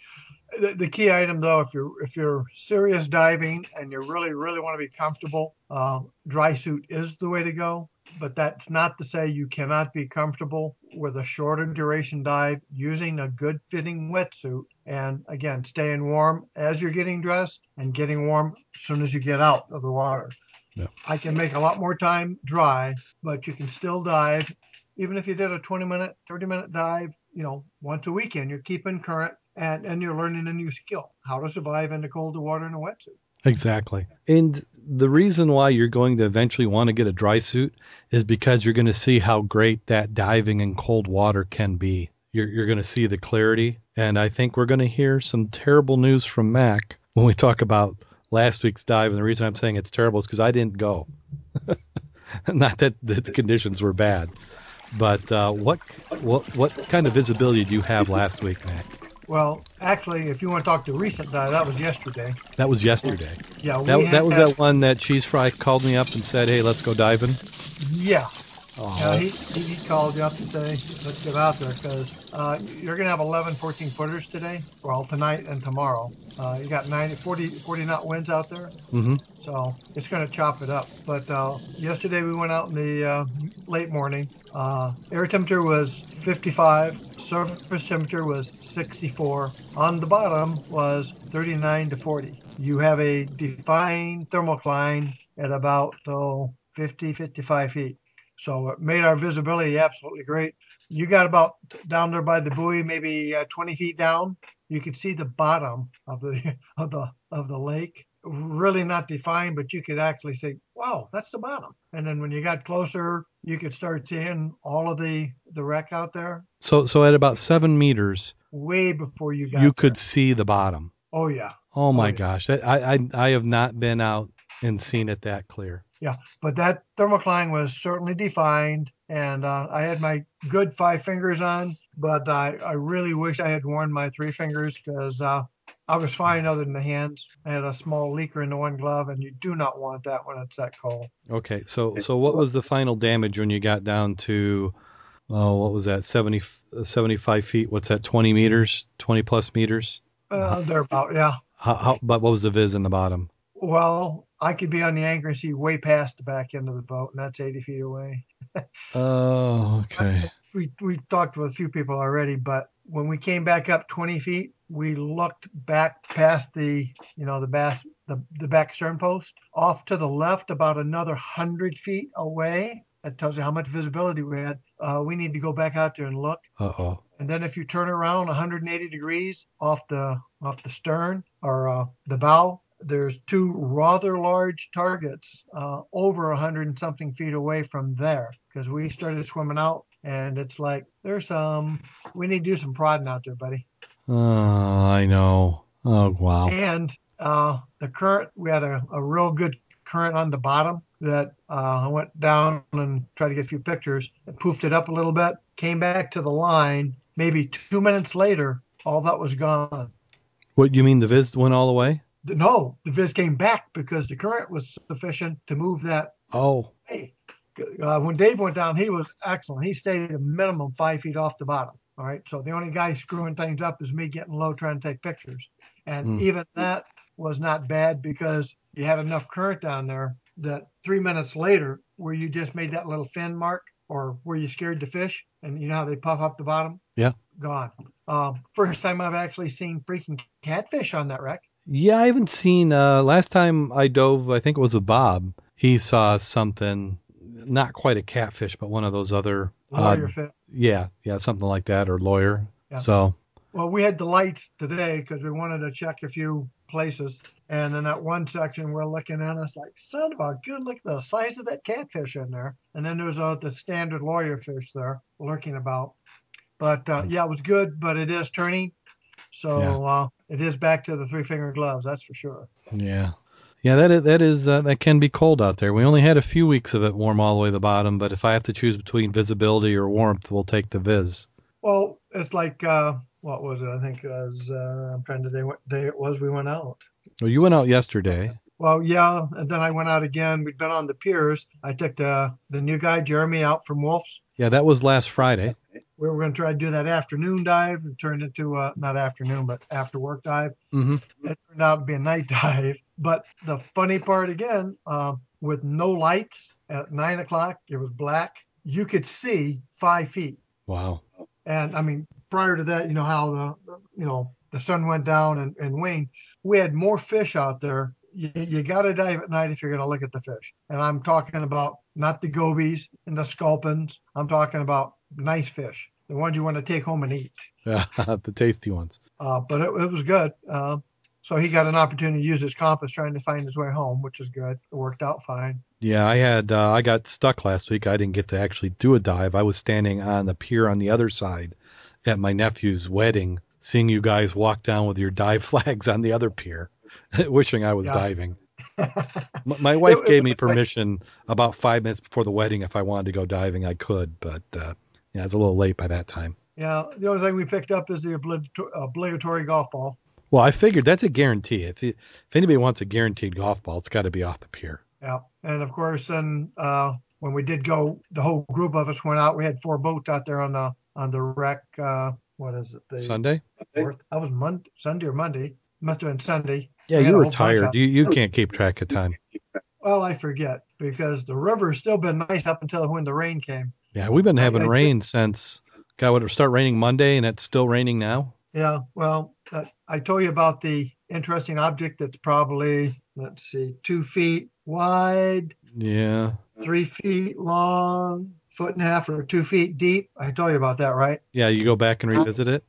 the, the key item though, if you're if you're serious diving and you really really want to be comfortable, uh, dry suit is the way to go. But that's not to say you cannot be comfortable with a shorter duration dive using a good fitting wetsuit. And again, staying warm as you're getting dressed and getting warm as soon as you get out of the water. Yeah. I can make a lot more time dry, but you can still dive. Even if you did a 20 minute, 30 minute dive, you know, once a weekend, you're keeping current and, and you're learning a new skill how to survive in the colder water in a wetsuit. Exactly. And the reason why you're going to eventually want to get a dry suit is because you're going to see how great that diving in cold water can be. You're, you're going to see the clarity. And I think we're going to hear some terrible news from Mac when we talk about last week's dive. And the reason I'm saying it's terrible is because I didn't go. Not that the conditions were bad. But uh, what, what, what kind of visibility do you have last week, Mac? Well, actually, if you want to talk to recent die, that was yesterday. That was yesterday. Yeah, that, that was that one that Cheese Fry called me up and said, "Hey, let's go diving." Yeah. Oh. Yeah, he, he called you up to say, let's get out there because uh, you're going to have 11 14 footers today, well, tonight and tomorrow. Uh, you got 90, 40, 40 knot winds out there. Mm-hmm. So it's going to chop it up. But uh, yesterday we went out in the uh, late morning. Uh, air temperature was 55, surface temperature was 64. On the bottom was 39 to 40. You have a defined thermocline at about oh, 50, 55 feet. So it made our visibility absolutely great. You got about down there by the buoy, maybe uh, 20 feet down. You could see the bottom of the of the of the lake. Really not defined, but you could actually say, "Wow, that's the bottom." And then when you got closer, you could start seeing all of the the wreck out there. So so at about seven meters, way before you got, you could see the bottom. Oh yeah. Oh my oh, yeah. gosh, I, I I have not been out and seen it that clear. Yeah, but that thermocline was certainly defined, and uh, I had my good five fingers on, but I, I really wish I had worn my three fingers because uh, I was fine other than the hands. I had a small leaker in the one glove, and you do not want that when it's that cold. Okay, so so what was the final damage when you got down to oh what was that 70 75 feet? What's that 20 meters, 20 plus meters? Uh, they're about yeah. How, how, but what was the viz in the bottom? Well, I could be on the anchor and see way past the back end of the boat, and that's 80 feet away. Oh, okay. We we talked with a few people already, but when we came back up 20 feet, we looked back past the you know the bass the, the back stern post off to the left about another hundred feet away. That tells you how much visibility we had. Uh, we need to go back out there and look. Uh oh. And then if you turn around 180 degrees off the off the stern or uh, the bow, there's two rather large targets uh, over 100 and something feet away from there because we started swimming out and it's like there's some we need to do some prodding out there buddy Oh, I know. Oh wow. and uh, the current we had a, a real good current on the bottom that uh, I went down and tried to get a few pictures and poofed it up a little bit came back to the line maybe two minutes later all that was gone What you mean the viz went all the way? The- no the viz came back because the current was sufficient to move that Oh, Hey, uh, when Dave went down, he was excellent. He stayed a minimum five feet off the bottom. All right. So the only guy screwing things up is me getting low trying to take pictures. And Hmm. even that was not bad because you had enough current down there that three minutes later, where you just made that little fin mark or where you scared the fish, and you know how they puff up the bottom? Yeah. Gone. Um, first time I've actually seen freaking catfish on that wreck. yeah. I haven't seen. Uh, last time I dove, I think it was with Bob. He saw something, not quite a catfish, but one of those other. Lawyer Uh, fish. yeah, yeah, something like that, or lawyer. Yeah. So Well, we had the lights today because we wanted to check a few places. And in that one section, we're looking at us like, son of a good, look at the size of that catfish in there. And then there's uh, the standard lawyer fish there lurking about. But uh, yeah, it was good, but it is turning. So Yeah. uh, it is back to the three finger gloves, that's for sure. yeah, yeah, that is, that is uh, that can be cold out there. We only had a few weeks of it warm all the way to the bottom, but if I have to choose between visibility or warmth, we'll take the viz. Well, it's like, uh, what was it? I think it was, uh, I'm trying to think what day it was we went out. Well, you went out yesterday. Well, yeah, and then I went out again. We'd been on the piers. I took the the new guy Jeremy out from Wolf's. Yeah, that was last Friday. We were going to try to do that afternoon dive. It turned into a not afternoon, but after work dive. hmm It turned out to be a night dive. But the funny part again, um, with no lights at nine o'clock, it was black. You could see five feet. Wow. And I mean, prior to that, you know how the you know the sun went down and, and waned. We had more fish out there. You, you got to dive at night if you're going to look at the fish. And I'm talking about not the gobies and the sculpins. I'm talking about nice fish, the ones you want to take home and eat. the tasty ones. Uh, but it, it was good. Uh, so he got an opportunity to use his compass trying to find his way home, which is good. It worked out fine. Yeah, I had uh, I got stuck last week. I didn't get to actually do a dive. I was standing on the pier on the other side at my nephew's wedding, seeing you guys walk down with your dive flags on the other pier, wishing I was Yeah. diving. My wife It- it gave me was like- permission about five minutes before the wedding if I wanted to go diving. I could, but uh, yeah, it's a little late by that time. Yeah, the only thing we picked up is the obligato- obligatory golf ball. Well, I figured that's a guarantee. If it, if anybody wants a guaranteed golf ball, it's got to be off the pier. Yeah, and of course, then uh, when we did go, the whole group of us went out. We had four boats out there on the on the wreck. Uh, what is it? The Sunday? fourth. That was Monday, Sunday or Monday. Must have been Sunday. Yeah, We you were tired. You you can't keep track of time. Well, I forget because the river's still been nice up until when the rain came. Yeah, we've been having I did- rain since. God, would it start raining Monday, and it's still raining now? Yeah, well, uh, I told you about the interesting object that's probably let's see, two feet wide, Yeah. three feet long, foot and a half or two feet deep. I told you about that, right? Yeah, you go back and revisit it.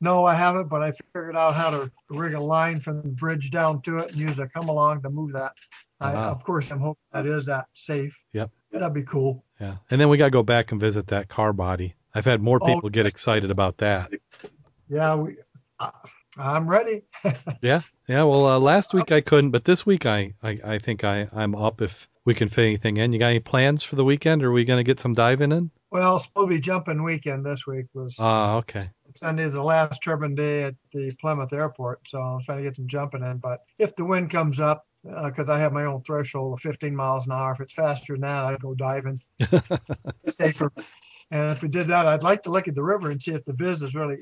No, I haven't, but I figured out how to rig a line from the bridge down to it and use a come along to move that. I, Ah. of course, I'm hoping that is that safe. Yep. That'd be cool. Yeah, and then we got to go back and visit that car body. I've had more Oh, people get excited about that. Yeah, we. I, I'm ready. Yeah, yeah. well, uh, last week I couldn't, but this week I, I, I think I, I'm up if we can fit anything in. You got any plans for the weekend? Are we going to get some diving in? Well, it's supposed to be jumping weekend this week. Was Ah, okay. Sunday's the last turbine day at the Plymouth airport, so I'm trying to get some jumping in. But if the wind comes up, because I have my own threshold of 15 miles an hour, if it's faster than that, I'd go diving. Safer. And if we did that, I'd like to look at the river and see if the viz is really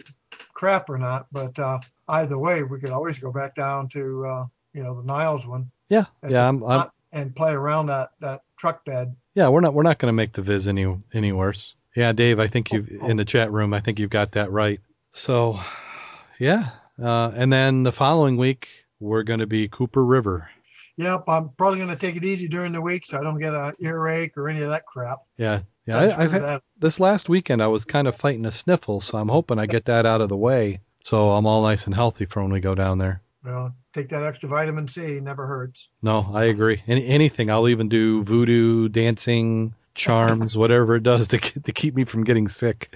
crap or not. But uh, either way, we could always go back down to uh, you know the Niles one Yeah, And yeah. I'm, I'm and play around that that truck bed. yeah. We're not we're not going to make the viz any any worse. Yeah, Dave. I think you've Oh. in the chat room. I think you've got that right. So, yeah. Uh, and then the following week we're going to be Cooper River. Yep, I'm probably going to take it easy during the week so I don't get a earache or any of that crap. Yeah, yeah. I, I've had, this last weekend I was kind of fighting a sniffle, so I'm hoping I get that out of the way, so I'm all nice and healthy for when we go down there. Well, take that extra vitamin C, never hurts. No, I agree. Any, anything, I'll even do voodoo, dancing, charms, whatever it does to to keep me from getting sick.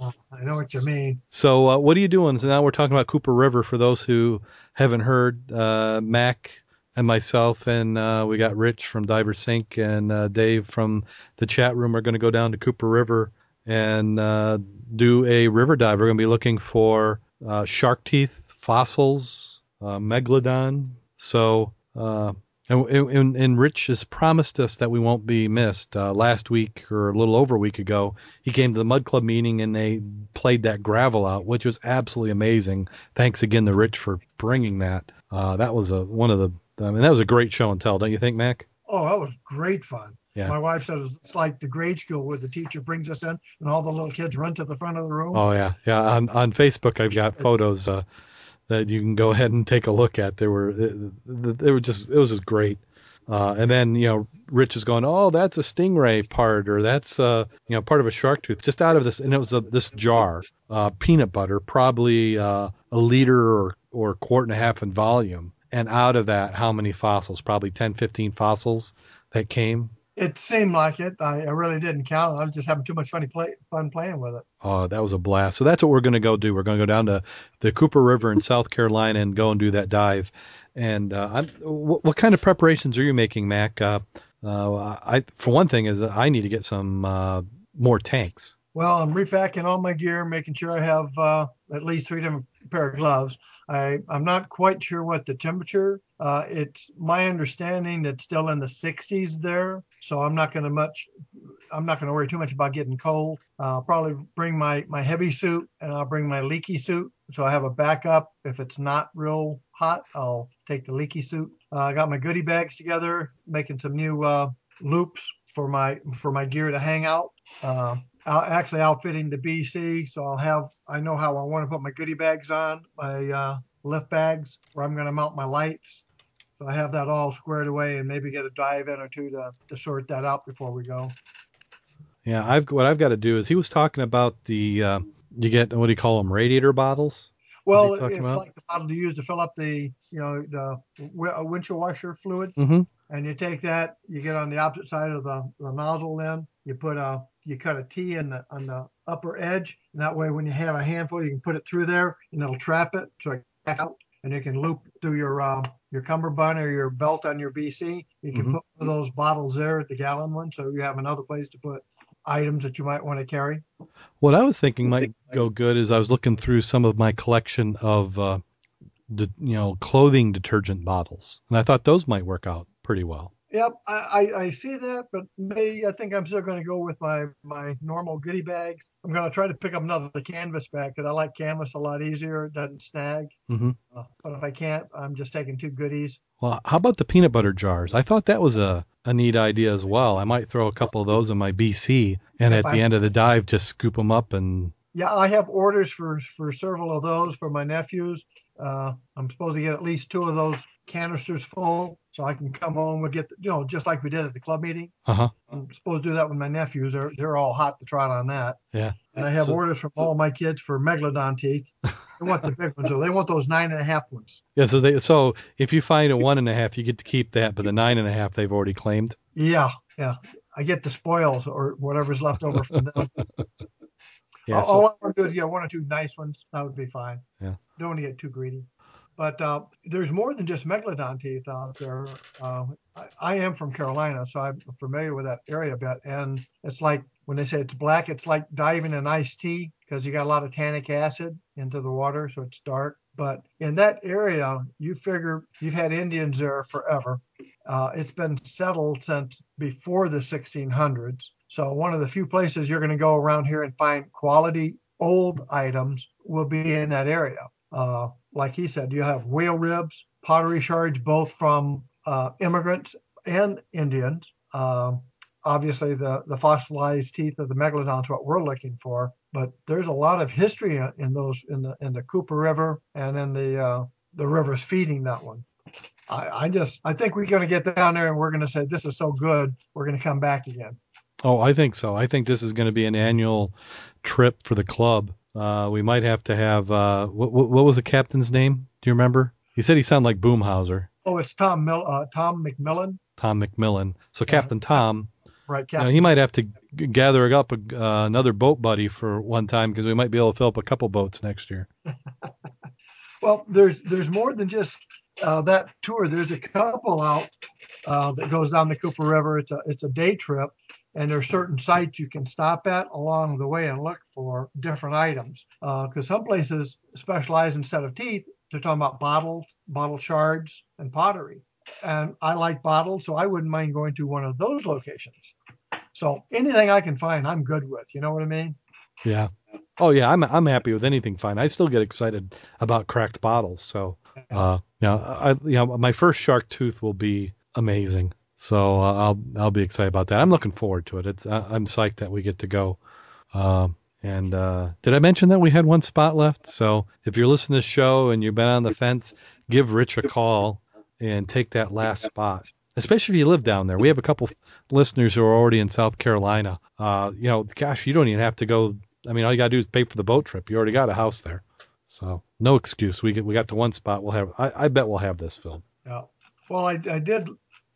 Uh, I know what you mean. So, uh, what are you doing? So now we're talking about Cooper River. For those who haven't heard, uh, Mac and myself and uh, we got Rich from Divers Inc and uh, Dave from the chat room are going to go down to Cooper River and uh, do a river dive. We're going to be looking for uh, shark teeth, fossils, uh, megalodon. So, uh, and, and, and Rich has promised us that we won't be missed. Last week or a little over a week ago, he came to the Mud Club meeting and they played that gravel out, which was absolutely amazing. Thanks again to Rich for bringing that. That was a one of the. I mean, that was a great show and tell, don't you think, Mac? Oh, that was great fun. Yeah. My wife said it's like the grade school where the teacher brings us in and all the little kids run to the front of the room. Oh yeah, yeah. On on Facebook, I've got photos uh, that you can go ahead and take a look at. They were they were just it was just great. Uh, and then you know, Rich is going, oh, that's a stingray part, or that's uh, you know, part of a shark tooth, just out of this, and it was a, this jar, uh, peanut butter, probably uh, a liter or or quart and a half in volume, and out of that, how many fossils? Probably 10, 15 fossils that came. It seemed like it. I, I really didn't count. I was just having too much funny play, fun playing with it. Oh, that was a blast. So that's what we're going to go do. We're going to go down to the Cooper River in South Carolina and go and do that dive. And uh, I'm, what, what kind of preparations are you making, Mac? Uh, uh, I, for one thing, is I need to get some uh, more tanks. Well, I'm repacking all my gear, making sure I have uh, at least three different pair of gloves. I, I'm not quite sure what the temperature. Uh, it's my understanding that it's still in the 60s there, so I'm not going to much. I'm not going to worry too much about getting cold. I'll probably bring my my heavy suit and I'll bring my leaky suit, so I have a backup. If it's not real hot, I'll take the leaky suit. Uh, I got my goodie bags together, making some new uh, loops for my for my gear to hang out. Uh, I'll actually outfitting the BC, so I'll have I know how I want to put my goodie bags on, my uh, lift bags, where I'm going to mount my lights. So I have that all squared away, and maybe get a dive in or two to to sort that out before we go. Yeah, I've what I've got to do is he was talking about the uh, you get what do you call them radiator bottles? Well, it's about? like the bottle to use to fill up the you know the wi- uh, windshield washer fluid, Mm-hmm. and you take that, you get on the opposite side of the, the nozzle, then you put a you cut a T in the on the upper edge, and that way when you have a handful, you can put it through there, and it'll trap it so it back out, and you can loop through your uh, your cummerbund or your belt on your BC. You can Mhm. put one of those bottles there, at the gallon one, so you have another place to put items that you might want to carry. What I was thinking might go good is I was looking through some of my collection of uh, de- you know clothing detergent bottles, and I thought those might work out pretty well. Yep, I, I, I see that, but maybe I think I'm still going to go with my, my normal goodie bags. I'm going to try to pick up another canvas bag because I like canvas a lot easier. It doesn't snag. hmm Uh, but if I can't, I'm just taking two goodies. Well, how about the peanut butter jars? I thought that was a, a neat idea as well. I might throw a couple of those in my BC, and If at the end of the dive, just scoop them up and Yeah, I have orders for, for several of those for my nephews. Uh, I'm supposed to get at least two of those canisters full so I can come home and get, you know, just like we did at the club meeting. uh huh. I'm supposed to do that with my nephews. They're, they're all hot to trot on that. Yeah. And I have So- orders from all my kids for megalodon teeth. They want the big ones, so they want those nine and a half ones. Yeah. So they so if you find a one and a half, you get to keep that, but the nine and a half they've already claimed. Yeah, yeah. I get the spoils or whatever's left over from them. Yeah. all, So, all I want to do is get one or two nice ones. That would be fine. Yeah. Don't want to get too greedy. But uh, there's more than just megalodon teeth out there. Uh, I, I, am from Carolina, so I'm familiar with that area a bit. And it's like when they say it's black, it's like diving in iced tea because you got a lot of tannic acid into the water, so it's dark. But in that area, you figure you've had Indians there forever. Uh, it's been settled since before the 1600s. So one of the few places you're going to go around here and find quality old items will be in that area. Uh, like he said, you have whale ribs, pottery shards, both from uh, immigrants and Indians. Uh, obviously, the, the fossilized teeth of the megalodon is what we're looking for, but there's a lot of history in those in the in the Cooper River and in the uh, the rivers feeding that one. I, I just I think we're going to get down there and we're going to say this is so good we're going to come back again. Oh, I think so. I think this is going to be an annual trip for the club. Uh, we might have to have uh, what, what was the captain's name? Do you remember? He said he sounded like Boomhauser. Oh, it's Tom Mil- uh, Tom McMillan. Tom McMillan. So yeah. Captain Tom. Right, Captain. You know, he might have to g- gather up a, uh, another boat buddy for one time because we might be able to fill up a couple boats next year. well, there's there's more than just uh, that tour. There's a couple out uh, that goes down the Cooper River. It's a it's a day trip, and there are certain sites you can stop at along the way and look for different items. Because uh, some places specialize instead of teeth, they're talking about bottles, bottle shards, and pottery. And I like bottles, so I wouldn't mind going to one of those locations. So anything I can find, I'm good with. You know what I mean? Yeah. Oh yeah, I'm I'm happy with anything fine. I still get excited about cracked bottles. So, uh, you know, I you know my first shark tooth will be amazing. So uh, I'll I'll be excited about that. I'm looking forward to it. It's I'm psyched that we get to go. Uh, and uh, did I mention that we had one spot left? So if you're listening to the show and you've been on the fence, give Rich a call and take that last spot. Especially if you live down there. We have a couple listeners who are already in South Carolina. Uh, you know, gosh, you don't even have to go. I mean, all you gotta do is pay for the boat trip. You already got a house there, so no excuse. We get we got to one spot. We'll have. I, I bet we'll have this film. Yeah. Well, I, I did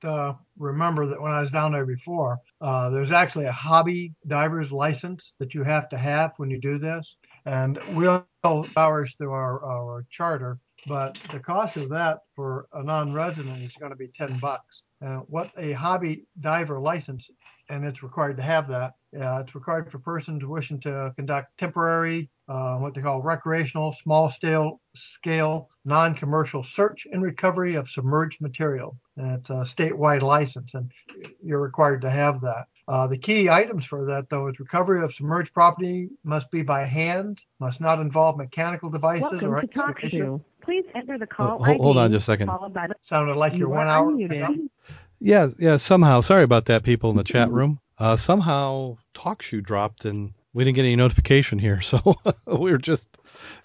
uh, remember that when I was down there before, uh, there's actually a hobby diver's license that you have to have when you do this. And we'll ours through our, our charter, but the cost of that for a non-resident is going to be 10 bucks. Uh, what a hobby diver license, and it's required to have that. Uh, it's required for persons wishing to conduct temporary, uh, what they call recreational, small scale, scale, non-commercial search and recovery of submerged material. And it's a statewide license, and you're required to have that. Uh, the key items for that, though, is recovery of submerged property must be by hand, must not involve mechanical devices Welcome or excavation. Please enter the call hold, hold on just a second. The- Sounded like you are one hour. Yeah, yeah. Somehow, sorry about that, people in the chat room. Uh, somehow, TalkShoe dropped and we didn't get any notification here, so we were just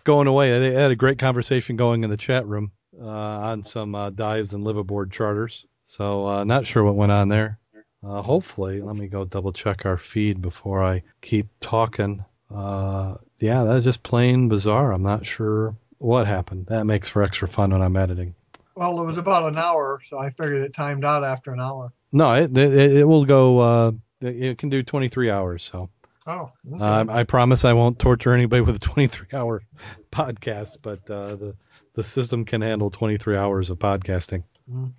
going away. They had a great conversation going in the chat room on some uh, dives and liveaboard charters. So uh, not sure what went on there. Uh, hopefully, let me go double check our feed before I keep talking. Uh, yeah, that's just plain bizarre. I'm not sure what happened. That makes for extra fun when I'm editing. Well, it was about an hour, so I figured it timed out after an hour. No, it it, it will go. Uh, it can do 23 hours. So. Oh. Okay. Uh, I promise I won't torture anybody with a 23 hour podcast, but uh, the the system can handle 23 hours of podcasting. Mm.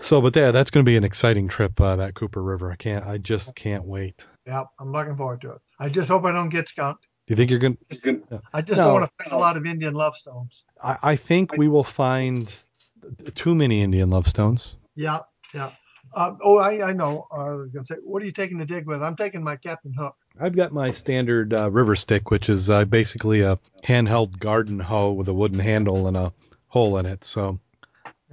So, but yeah, that's going to be an exciting trip. Uh, that Cooper River. I can't. I just can't wait. Yeah, I'm looking forward to it. I just hope I don't get skunked. Do you think you're going? to... I just no, don't want to find a lot of Indian love stones. I, I think we will find too many Indian love stones. Yeah, yeah. Uh, oh, I, I know. I was going to say, what are you taking to dig with? I'm taking my Captain Hook. I've got my standard uh, river stick, which is uh, basically a handheld garden hoe with a wooden handle and a hole in it. So,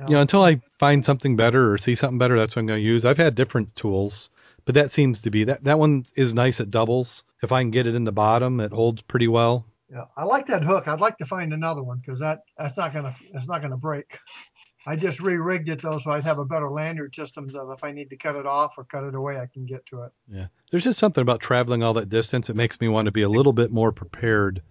you know, until I find something better or see something better, that's what I'm going to use. I've had different tools, but that seems to be that that one is nice. It doubles. If I can get it in the bottom, it holds pretty well. Yeah, I like that hook. I'd like to find another one because that that's not gonna that's not gonna break. I just re-rigged it though, so I'd have a better lanyard system. So if I need to cut it off or cut it away, I can get to it. Yeah, there's just something about traveling all that distance. It makes me want to be a little bit more prepared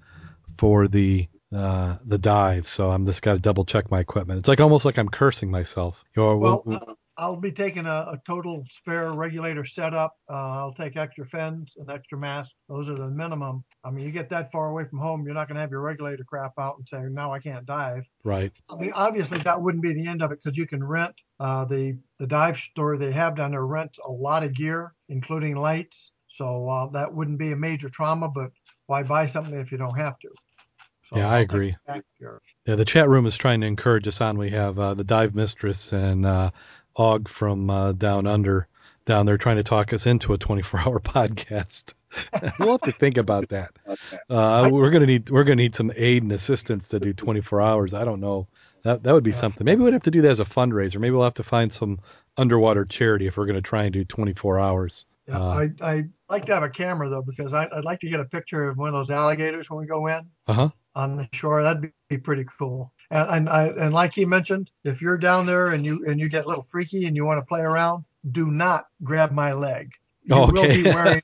for the uh, the dive. So I'm just got to double check my equipment. It's like almost like I'm cursing myself. You know, well, uh, I'll be taking a, a total spare regulator setup. Uh, I'll take extra fins and extra mask. Those are the minimum. I mean, you get that far away from home, you're not going to have your regulator crap out and say, now I can't dive. Right. I mean, obviously that wouldn't be the end of it because you can rent uh, the the dive store they have down there rents a lot of gear, including lights. So uh, that wouldn't be a major trauma, but why buy something if you don't have to? So Yeah, I I'll take agree. Yeah, the chat room is trying to encourage us on. We have uh, the dive mistress and uh, Og from uh, down under down there trying to talk us into a 24-hour podcast. we'll have to think about that. Uh, we're gonna need we're gonna need some aid and assistance to do 24 hours. I don't know. That that would be something. Maybe we'd have to do that as a fundraiser. Maybe we'll have to find some underwater charity if we're gonna try and do 24 hours. Yeah, Uh, I I like to have a camera though because I, I'd like to get a picture of one of those alligators when we go in Uh huh. on the shore. That'd be, be pretty cool. And and I and like he mentioned, if you're down there and you and you get a little freaky and you want to play around, do not grab my leg. You will Okay. be wearing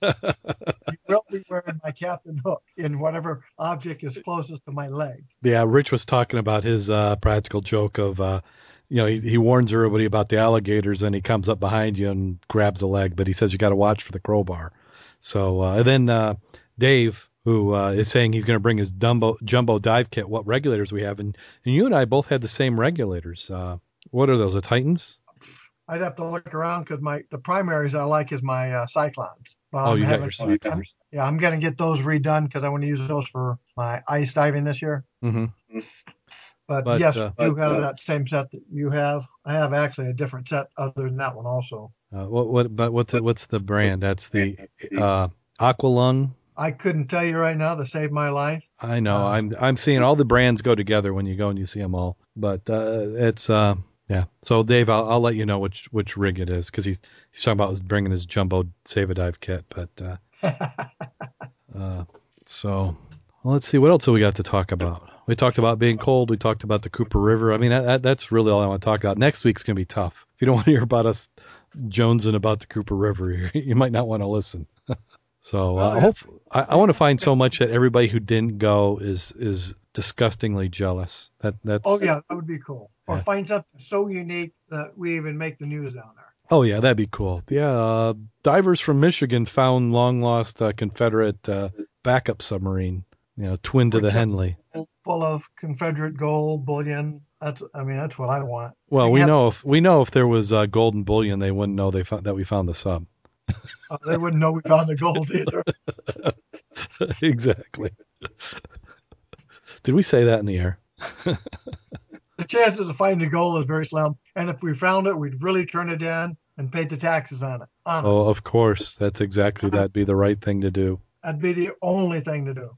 you will be wearing my captain hook in whatever object is closest to my leg. Yeah, Rich was talking about his uh, practical joke of, uh, you know, he, he warns everybody about the alligators, and he comes up behind you and grabs a leg, but he says you got to watch for the crowbar. So, uh, and then uh, Dave, who uh, is saying he's going to bring his Dumbo, jumbo dive kit, what regulators we have, and, and you and I both had the same regulators. Uh, what are those? The Titans? I'd have to look around because my the primaries I like is my uh, cyclones. But Oh, I'm you got your Cyclones. I'm- yeah, I'm gonna get those redone because I want to use those for my ice diving this year. hmm But, But, yes, uh, you have that same set that you have. I have actually a different set other than that one also. Uh, what what but what's the, what's the brand? That's the uh, Aqualung. I couldn't tell you right now to save my life. I know. Uh, I'm I'm seeing all the brands go together when you go and you see them all. But uh, it's uh yeah. So Dave, I'll, I'll let you know which which rig it is because he's he's talking about bringing his jumbo save a dive kit. But uh, uh so well, let's see what else have we got to talk about. We talked about being cold. We talked about the Cooper River. I mean, that, that, that's really all I want to talk about. Next week's gonna be tough. If you don't want to hear about us jonesing about the Cooper River, you might not want to listen. so uh, hope, I, I want to find so much that everybody who didn't go is is disgustingly jealous. That that's oh yeah, that would be cool. Or Yeah. find something so unique that we even make the news down there. Oh yeah, that'd be cool. Yeah, uh, divers from Michigan found long lost uh, Confederate uh, backup submarine. You know, twin to the Hunley. Full of Confederate gold bullion. That's I mean that's what I want. Well, We know if we know if there was uh, golden bullion, they wouldn't know they found that we found the sub. Uh, they wouldn't know we found the gold either. exactly. Did we say that in the air? the chances of finding the gold is very slim. And if we found it, we'd really turn it in and pay the taxes on it. Honest. Oh, of course. That's exactly that'd be the right thing to do. That'd be the only thing to do.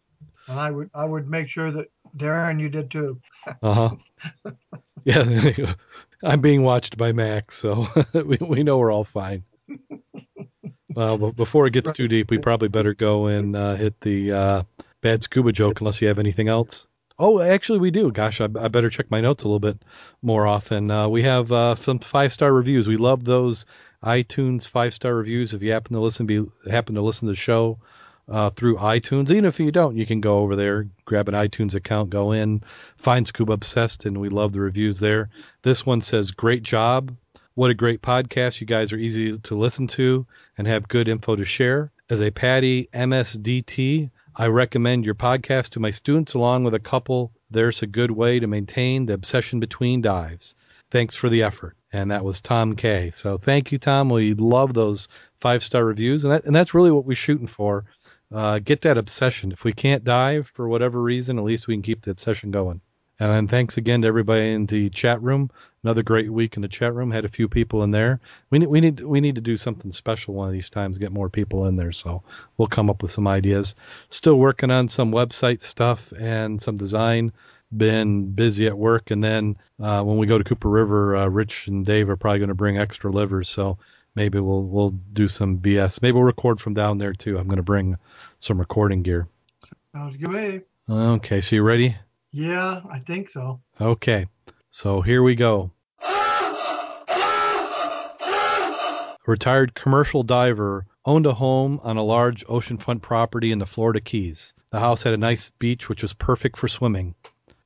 And I would I would make sure that Darrin, you did too. Uh huh. yeah, I'm being watched by Max, so we we know we're all fine. Well, but before it gets too deep, we probably better go and uh, hit the uh, bad scuba joke, unless you have anything else. Oh, actually, we do. Gosh, I, I better check my notes a little bit more often. Uh, we have uh, some five star reviews. We love those iTunes five star reviews. If you happen to listen, be happen to listen to the show uh, through iTunes, even if you don't, you can go over there, grab an iTunes account, go in, find Scuba Obsessed, and we love the reviews there. This one says, "Great job." What a great podcast. You guys are easy to listen to and have good info to share. As a PADI MSDT, I recommend your podcast to my students along with a couple. There's a good way to maintain the obsession between dives. Thanks for the effort. And that was Tom K. So thank you, Tom. We love those five star reviews, and that and that's really what we're shooting for. Uh, get that obsession. If we can't dive for whatever reason, at least we can keep the obsession going. And then thanks again to everybody in the chat room. Another great week in the chat room. Had a few people in there. We need we need we need to do something special one of these times. Get more people in there. So we'll come up with some ideas. Still working on some website stuff and some design. Been busy at work, and then uh, when we go to Cooper River, uh, Rich and Dave are probably going to bring extra livers. So maybe we'll we'll do some BS. Maybe we'll record from down there too. I'm going to bring some recording gear. Sounds good. Okay, so you ready? Yeah, I think so. Okay, so here we go. A retired commercial diver owned a home on a large oceanfront property in the Florida Keys. The house had a nice beach which was perfect for swimming.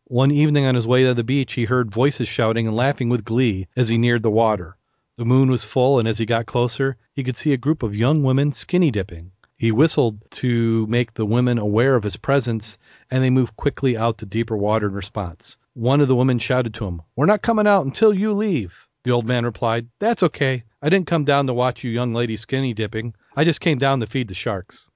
One evening on his way to the beach, he heard voices shouting and laughing with glee as he neared the water. The moon was full, and as he got closer, he could see a group of young women skinny dipping. He whistled to make the women aware of his presence, and they moved quickly out to deeper water in response. One of the women shouted to him, We're not coming out until you leave. The old man replied, That's okay. I didn't come down to watch you young ladies skinny dipping. I just came down to feed the sharks.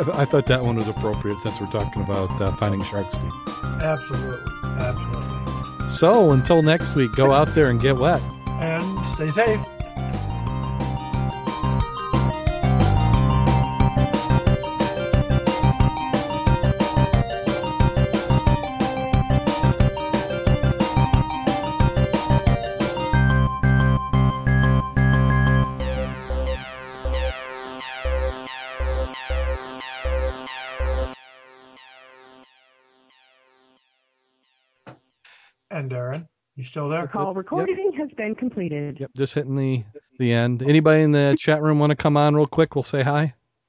I, I, thought that one was appropriate since we're talking about uh, finding sharks, Steve. Absolutely. Absolutely. So until next week, go out there and get wet. And stay safe. You still there? The call recording yep. has been completed. Yep, just hitting the the end. Anybody in the chat room want to come on real quick? We'll say hi.